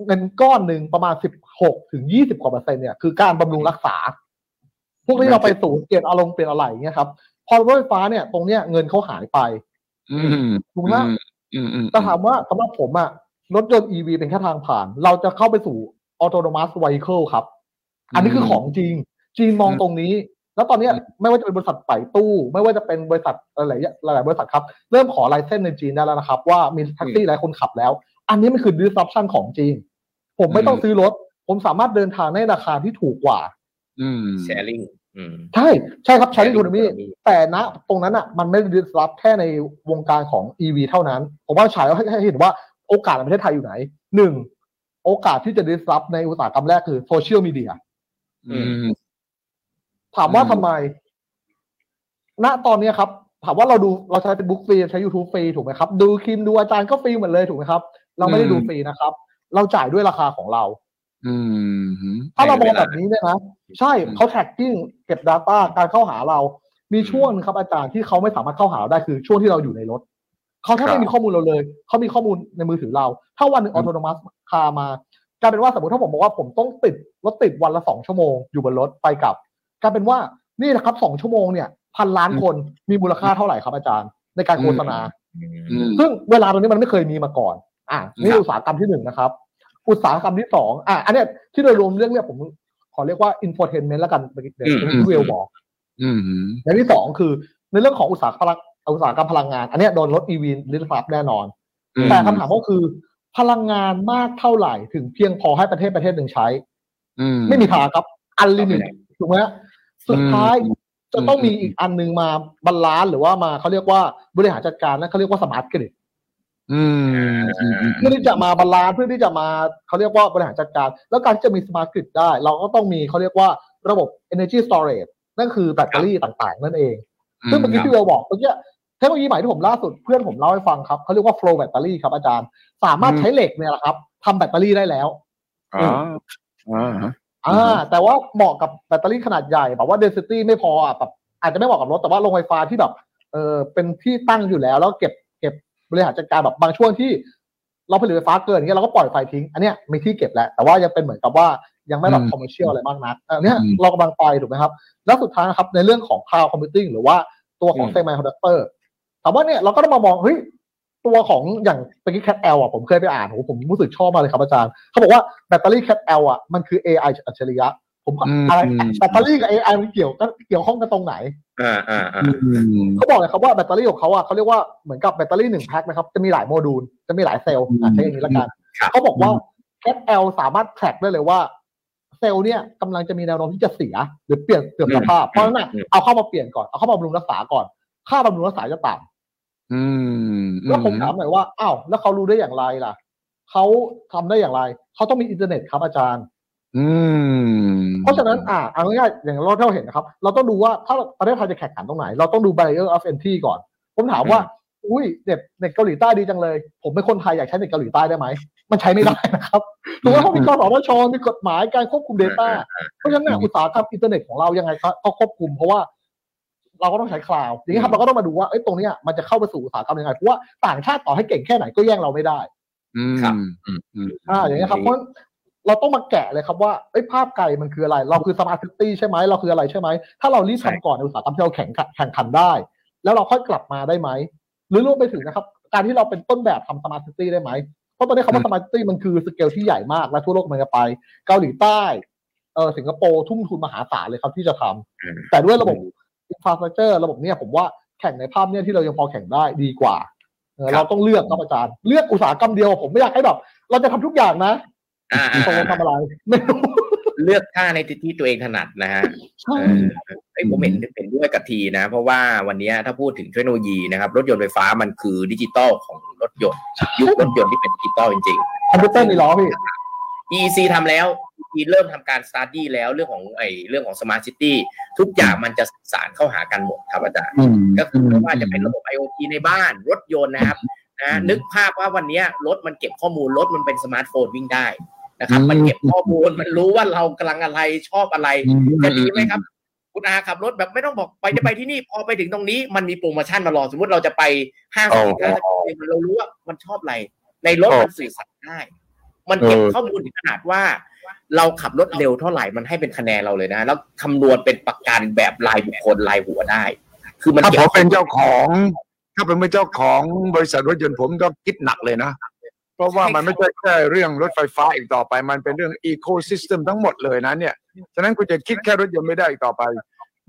เงินก้อนหนึ่งประมาณสิบหกถึงยี่สิบกว่าเปอร์เซ็นต์เนี่ย คือการบำรุงรักษา พวกที่เราไปศูนย์เปลี่ยนอะไหล่เปลี่ยนอะไรอย่างเงี้ยครับ พอรถไฟฟ้าเนี่ย ตรงเนี้ยเงินเขาหายไปอืมถูกไหมอืมอืมแต่ถามว่าสำหรับผมอะรถยนต์ EV เป็นแค่ทางผ่าน เราจะเข้าไปสู่ autonomous vehicle ครับ อันนี้คือของจริง จีนมองตรงนี้ แล้วตอนเนี้ยไม่ว่าจะเป็นบริษัทไปตู้ ไม่ว่าจะเป็นบริษัทอะไรหลายๆบริษัทครับ เริ่มขอไลเซนส์ในจีนได้แล้วนะครับ ว่ามีแท็กซี่หลายคนขับแล้ว อันนี้มันคือ disruption ของจริง ผมไม่ต้องซื้อรถ ผมสามารถเดินทางในราคาที่ถูกกว่าอืม แชร์ลิงอืมใช่ใช่ครับใช้ Sharing อีโคโนมี economy แต่ณตรงนั้นอะมันไม่ได้ disrupt แค่ในวงการของ EV เท่านั้น ผมว่าฉายให้ให้เห็นว่าโอกาสในประเทศไทยอยู่ไหนหนึ่งโอกาสที่จะ disrupt ในอุตสาหกรรมแรกคือโซเชียลมีเดียอืมถามว่าอืมทำไม ณตอนเนี้ยครับ ถามว่าเราดูเราใช้เป็นบุ๊กฟรีใช้ YouTube ฟรีถูกไหมครับ ดูคลิมดูอาจารย์ก็ฟรีหมดเลยถูกไหมครับ เราไม่ได้ดูฟรีนะครับ เราจ่ายด้วยราคาของเราอืม ถ้าเรามองแบบนี้เนี่ยนะใช่เขา tracking เก็บ Data การเข้าหาเรา มีช่วงหนึงครับอาจารย์ที่เขาไม่สามารถเข้าหาเราได้คือช่วงที่เราอยู่ในรถเขาแทบไม่มีข้อมูลเราเลย เขามีข้อมูลในมือถือเรา ถ้าวันหนึ่ง autonomous car มากลายเป็นว่าสมมติถ้าผมบอกว่าผมต้องติดรถติดวันละสองชั่วโมงอยู่บนรถไปกลับกลายเป็นว่านี่นะครับสองชั่วโมงเนี่ยพันล้านคนมีมูลค่าเท่าไหร่ครับอาจารย์ ในการโฆษณาอืมซึ่งเวลาตรงนี้มันไม่เคยมีมาก่อน อะนี่ครับอุตสาหกรรมที่หนึ่งนะครับ อุตสาหกรรมที่สองอะอันเนี้ยที่โดยรวมเรื่องเนี้ยผมขอเรียกว่า infotainment แล้วกันเดี๋ยวอืมที่เวลบอกอืมอย่างที่สองคือ ในเรื่องของอุตสาหกรรมอุตสาหกรรมพลังงาน อันเนี้ยโดนรถ EV limit แน่นอน แต่คำถามก็คือ พลังงานมากเท่าไหร่ถึงเพียงพอให้ประเทศประเทศหนึ่งใช้อืมไม่มีทางครับ unlimit ถูกไหมฮะสุดท้ายอืมจะต้องมีอืมอีกอันหนึงมา balance หรือว่ามาเขาเรียกว่าบริหารจัดการนั่นเขาเรียกว่าสมาร์ทกริดอืมอืมอืม เพื่อที่จะมา balance เพื่อที่จะมาเขาเรียกว่าบริหารจัดการ แล้วการที่จะมี smart grid ได้ เราก็ต้องมีเขาเรียกว่าระบบ energy storage นั่นคือแบตเตอรี่ต่างๆ นั่นเอง ซึ่งเมื่อกี้ที่เราบอกเมื่อกี้เทคโนโลยีใหม่ที่ผมล่าสุดเพื่อนผมเล่าให้ฟังครับเขาเรียกว่า flow แบตเตอรี่ครับอาจารย์ สามารถใช้เหล็กเนี่ยแหละครับทำแบตเตอรี่ได้แล้วอ๋ออ๋ออ่าแต่ว่าเหมาะกับแบตเตอรี่ขนาดใหญ่แบบว่า density ไม่พออะแบบอาจจะไม่เหมาะกับรถแต่ว่าโรงไฟฟ้าที่แบบเออเป็นที่ตั้งอยู่แล้วแล้วเก็บเก็ บบริหารจัดการแบบบางช่วงที่เราผลิตไฟฟ้าเกินอย่างเงี้ยเราก็ปล่อยไฟทิ้ง อันเนี้ยมีที่เก็บแล้วแต่ว่ายังเป็นเหมือนกับว่ายังไม่แบบอืม commercial อะไรมากนักอันเนี้ยอืมเรากำลังไปถูกไหมครับ แล้วสุดท้ายนะครับในเรื่องของ cloud computing หรือว่าตัวของอืม semiconductor ถามว่าเนี่ยเราก็ต้องมามองเฮ้ยตัวของอย่างเมื่อกี้ Cat L อะผมเคยไปอ่านโหผมรู้สึกชอบมากเลยครับอาจารย์เขาบอกว่าแบตเตอรี่ Cat L อะมันคือ AI อัจฉริยะ ผมก็อืมอะไรอืมแบตเตอรี่กับ AI มันเกี่ยวกันเกี่ยวข้องกันตรงไหนอ่าอ่าอ่าอืมเขาบอกเลยครับว่าแบตเตอรี่ของเขาอะเขาเรียกว่าเหมือนกับแบตเตอรี่หนึ่งแพ็คนะครับจะมีหลายโมดูลจะมีหลายเซลล์อะใช้อย่างนี้ละกันครับเขาบอกว่า Cat L สามารถแทร็กได้เลยว่า เซลล์เนี่ยกำลังจะมีแนวโน้มที่จะเสีย หรือเปลี่ยนเสื่อมสภาพเพราะฉะนั้นน่ะอืมเอาเข้ามาเปลี่ยนก่อนเอาเข้ามาบำรุงรักษาก่อน ค่าบำรุงรักษาจะต่ำอืมแล้วผมถามหน่อยว่าอ้าวแล้วเขารู้ได้อย่างไรล่ะเขาทำได้อย่างไรเขาต้องมีอินเทอร์เน็ตครับอาจารย์อืม เพราะฉะนั้นอ่าเอาง่ายๆอย่างเราที่เราเห็นนะครับ เราต้องดูว่าถ้าประเทศไทยจะแข่งขันตรงไหน เราต้องดู barrier of entry ก่อน ผมถามว่า อุ้ยเน็ตเน็ตเกาหลีใต้ดีจังเลย ผมเป็นคนไทยอยากใช้เน็ตเกาหลีใต้ได้ไหม มันใช้ไม่ได้นะครับถูกไหมเพราะมีกสทชมีกฎหมายการควบคุม Data เพราะฉะนั้นเนี่ยอุตสาหกรรมอินเทอร์เน็ตของเรายังไงครับก็ควบคุมเพราะว่าเราก็ต้องใช้ cloud อย่างนี้ครับเราก็ต้องมาดูว่าไอ้ตรงนี้มันจะเข้าไปสู่อุตสาหกรรมยังไงเพราะว่าต่างชาติต่อให้เก่งแค่ไหนก็แย่งเราไม่ได้อืมครับอืมอืมอ่าอย่างนี้ยครับเพราะ เราต้องมาแกะเลยครับว่าไอ้ยภาพไกลมันคืออะไร เราคือสมาร์ทซิตี้ใช่ไหมเราคืออะไรใช่ไหมถ้าเรารีบใช่ทำก่อนในอุตสาหกรรมที่เราแข่งขันแข่งขันได้ แล้วเราค่อยกลับมาได้ไหมหรือรวมไปถึงนะครับ การที่เราเป็นต้นแบบทำ smart city ได้ไหมเพราะตอนนี้คำว่า smart city มันคือสเกลที่ใหญ่มากและทั่วโลกมันจะไป เกาหลีใต้เออสิงคโปร์ทุ่มทุนมหาศาลเลยครับที่จะทำอืมแต่ด้วยระบบ infrastructure ระบบเนี้ยผมว่าแข่งในภาพเนี้ยที่เรายังพอแข่งได้ดีกว่าเออครับเราต้องเลือกครับอาจารย์เลือกอุตสาหกรรมเดียวผมไม่อยากให้แบบเราจะทำทุกอย่างนะอ่า ตกลงทำอะไรไม่รู้เลือกท่าในที่ตัวเองถนัดนะฮะใช่เออไอ้ยผมเห็นเห็นด้วยกับทีนะ เพราะว่าวันนี้ถ้าพูดถึงเทคโนโลยีนะครับ รถยนต์ไฟฟ้ามันคือดิจิตอลของรถยนต์ ยุครถยนต์ที่เป็นดิจิตอลจริงคอมพิวเตอร์มีล้อพี่ๆ EC ทำแล้ว EC เริ่มทำการ study แล้วเรื่องของไอ้เรื่องของ smart city ทุกอย่างมันจะสื่อสารเข้าหากันหมดครับอาจารย์อืมก็คือไม่ว่าจะเป็นระบบ IoT ในบ้านรถยนต์นะครับนะนึกภาพว่าวันนี้รถมันเก็บข้อมูลรถมันเป็นสมาร์ทโฟนวิ่งได้ นะครับ มันเก็บข้อมูลมันรู้ว่าเรากำลังอะไรชอบอะไรจะดีไหมครับ คุณอาขับรถแบบไม่ต้องบอกไปจะไปที่นี่พอไปถึงตรงนี้มันมีโปรโมชั่นมารอสมมติเราจะไปห้างสรรพสินค้าเรารู้ว่ามันชอบอะไร ในรถมันสื่อสารได้มันเก็บเออข้อมูลถึงขนาดว่า เราขับรถเร็วเท่าไหร่มันให้เป็นคะแนนเราเลยนะ แล้วคำนวณเป็นประกันแบบรายบุคคลรายหัวได้ คือมันถ้าก็บผมเป็นเจ้าของ ถ้าเป็นเจ้าของบริษัทรถยนต์ผมต้องคิดหนักเลยนะ เพราะว่ามันไม่ใช่แค่เรื่องรถไฟฟ้าอีกต่อไป มันเป็นเรื่อง ecosystem ทั้งหมดเลยนะเนี่ย ฉะนั้นคุณจะคิดแค่รถยนต์ไม่ได้อีกต่อไป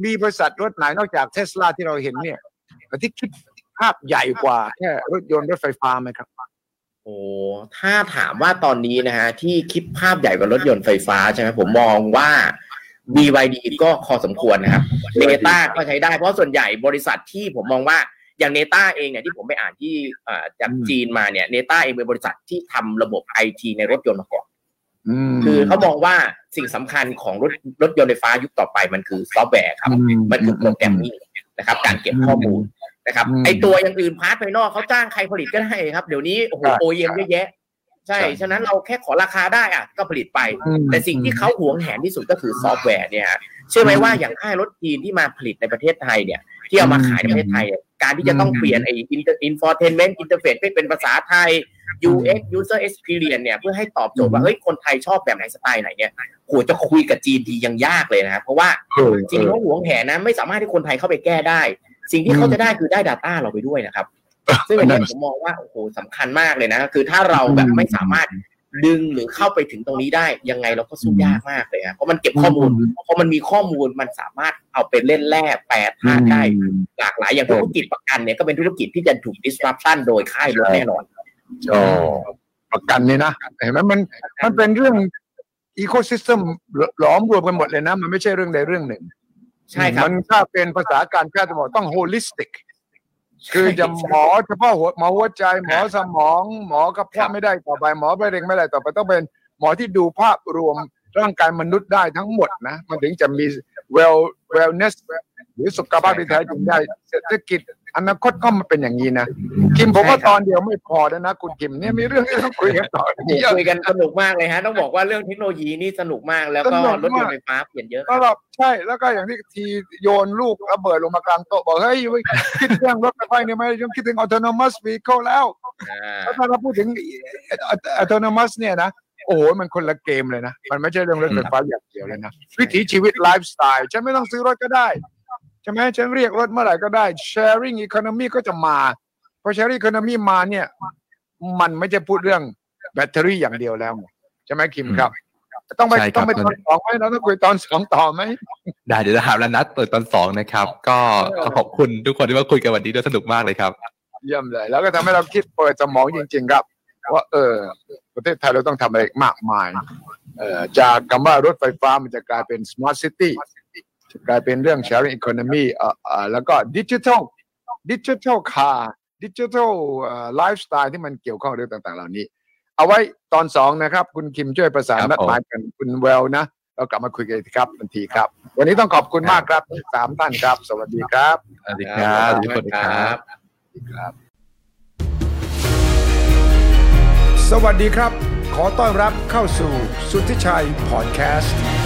มีบริษัทรถไหนนอกจากเทสลาที่เราเห็นเนี่ยที่คิดภาพใหญ่กว่าแค่รถยนต์รถไฟฟ้าไหมครับ โอ้ถ้าถามว่าตอนนี้นะฮะที่คิดภาพใหญ่กว่ารถยนต์ไฟฟ้าใช่ไหมผมมองว่า BYD ก็พอสมควรนะครับเนต้าก็ใช้ได้เพราะส่วนใหญ่บริษัทที่ผมมองว่า อย่างเนต้าเองเนี่ยที่ผมไปอ่านที่เอ่อจากอืมจีนมาเนี่ยเนต้าเองเป็นบริษัทที่ทำระบบไอทีในรถยนต์มาก่อนอืมคือเขามองว่าสิ่งสำคัญของรถรถยนต์ไฟฟ้ายุคต่อไปมันคือซอฟต์แวร์ครับ มันคือ programming นะครับ การเก็บข้อมูลนะครับอืมไอตัวอย่างอื่น part ภายนอกเขาจ้างใครผลิตก็ได้ครับ เดี๋ยวนี้โอ้โหใช่ OEM เยอะแยะใช่ใช่ ฉะนั้นเราแค่ขอราคาได้อะก็ผลิตไปอืมแต่สิ่งที่เขาหวงแหนที่สุดก็คือซอฟต์แวร์เนี่ยฮะเชื่อไหมว่าอย่างค่ายรถจีนที่มาผลิตในประเทศไทยเนี่ย ที่เอามาขายในประเทศไทยเนี่ย การที่จะต้องเปลี่ยนไอ้ infotainment interface ให้เป็นภาษาไทย UX user experience เนี่ยเพื่อให้ตอบโจทย์ว่าเฮ้ยคนไทยชอบแบบไหนสไตล์ไหนเนี่ยโหจะคุยกับจีนทียังยากเลยนะครับเพราะว่าเออจริงเขาหวงแหนนะไม่สามารถที่คนไทยเข้าไปแก้ได้ สิ่งที่เขาจะได้คือได้ Data เราไปด้วยนะครับซึ่งอันนั่นี้นผมมองว่าโอ้โหสำคัญมากเลยนะ คือถ้าเราแบบไม่สามารถ ดึงหรือเข้าไปถึงตรงนี้ได้ยังไงเราก็สู้ยากมากเลยครับเพราะมันเก็บข้อมูลพอมันมีข้อมูลมันสามารถเอาไปเล่นแร่แปรธาตุได้หลากหลายอย่างธุรกิจประกันเนี่ยก็เป็นธุรกิจที่จะถูก disruption โดยค่ายรถแน่นอนโอ้ประกันนี่นะเห็นไหมมันมันเป็นเรื่อง ecosystem หลอมรวมกันหมดเลยนะ มันไม่ใช่เรื่องใดเรื่องหนึ่ง ใช่ครับ มันถ้าเป็นภาษาการแพทย์จะบอกต้อง holistic คือจะหมอเฉพาะหัวหมอหัวใจหมอสมองหมอกระเพาะไม่ได้ต่อไป หมอมะเร็งไม่ได้ต่อไปต้องเป็นหมอที่ดูภาพรวมร่างกายมนุษย์ได้ทั้งหมดนะ มันถึงจะมี well wellness หรือสุขภาพที่แท้จริงได้เศรษฐกิจ อนาคตก็มาเป็นอย่างนี้นะคิมผมว่าตอนเดียวไม่พอแล้วนะคุณคิมเนี่ยมีเรื่องที่ต้องคุยกันต่อโอ้โหคุยกันสนุกมากเลยฮะ ต้องบอกว่าเรื่องเทคโนโลยีนี่สนุกมากแล้วก็สนุกมากรถยนต์ไฟฟ้าเปลี่ยนเยอะก็แบบใช่แล้วก็อย่างที่ทีโยนลูกระเบิดลงมากลางโต๊ะบอกเฮ้ยเว้ยคิดเรื่องรถไฟฟ้าเนี่ยไหมยังคิดถึง autonomous vehicle แล้วอ่าแล้วถ้าเราพูดถึง autonomous เนี่ยนะโอ้โหมันคนละเกมเลยนะ มันไม่ใช่เรื่องรถไฟฟ้าอย่างเดียวเลยนะ วิถีชีวิตไลฟ์สไตล์ฉันไม่ต้องซื้อรถก็ได้ใช่ไหมฉันเรียกรถเมื่อไหร่ก็ได้ sharing economy ก็จะมาพอ sharing economy มาเนี่ย มันไม่จะพูดเรื่องแบตเตอรี่อย่างเดียวแล้วไงใช่ไหมคิมครับ ต้องไปใช่ครับต้องไปตอนสองไหมเราต้องคุยตอนสองต่อไหมได้เดี๋ยวจะถามแล้วนัดเปิดตอนสองนะครับ ก็ขอขอบคุณทุกคนที่มาคุยกันวันนี้ด้วยสนุกมากเลยครับ เยี่ยมเลย แล้วก็ทำให้เราคิดเปิดสมองจริง ๆ ครับ ว่า เออ ประเทศไทยเราต้องทำอะไรมากมาย เอ่อจากคำว่ารถไฟฟ้ามันจะกลายเป็น smart city จะ กลายเป็นเรื่อง sharing economy เอ่อเอ่อแล้วก็ digital digital car digital เอ่อ lifestyle ที่มันเกี่ยวข้องเรื่องต่าง ๆ เหล่านี้ เอาไว้ตอนสองนะครับ คุณคิมช่วยประสานครับนัดหมายกันคุณเวลนะเรากลับมาคุยกันอีกทีครับทันทีครับ วันนี้ต้องขอบคุณมากครับทั้งสามท่านครับ สวัสดีครับ สวัสดีครับทุกคนครับ สวัสดีครับ ขอต้อนรับเข้าสู่สุทธิชัยพอดแคสต์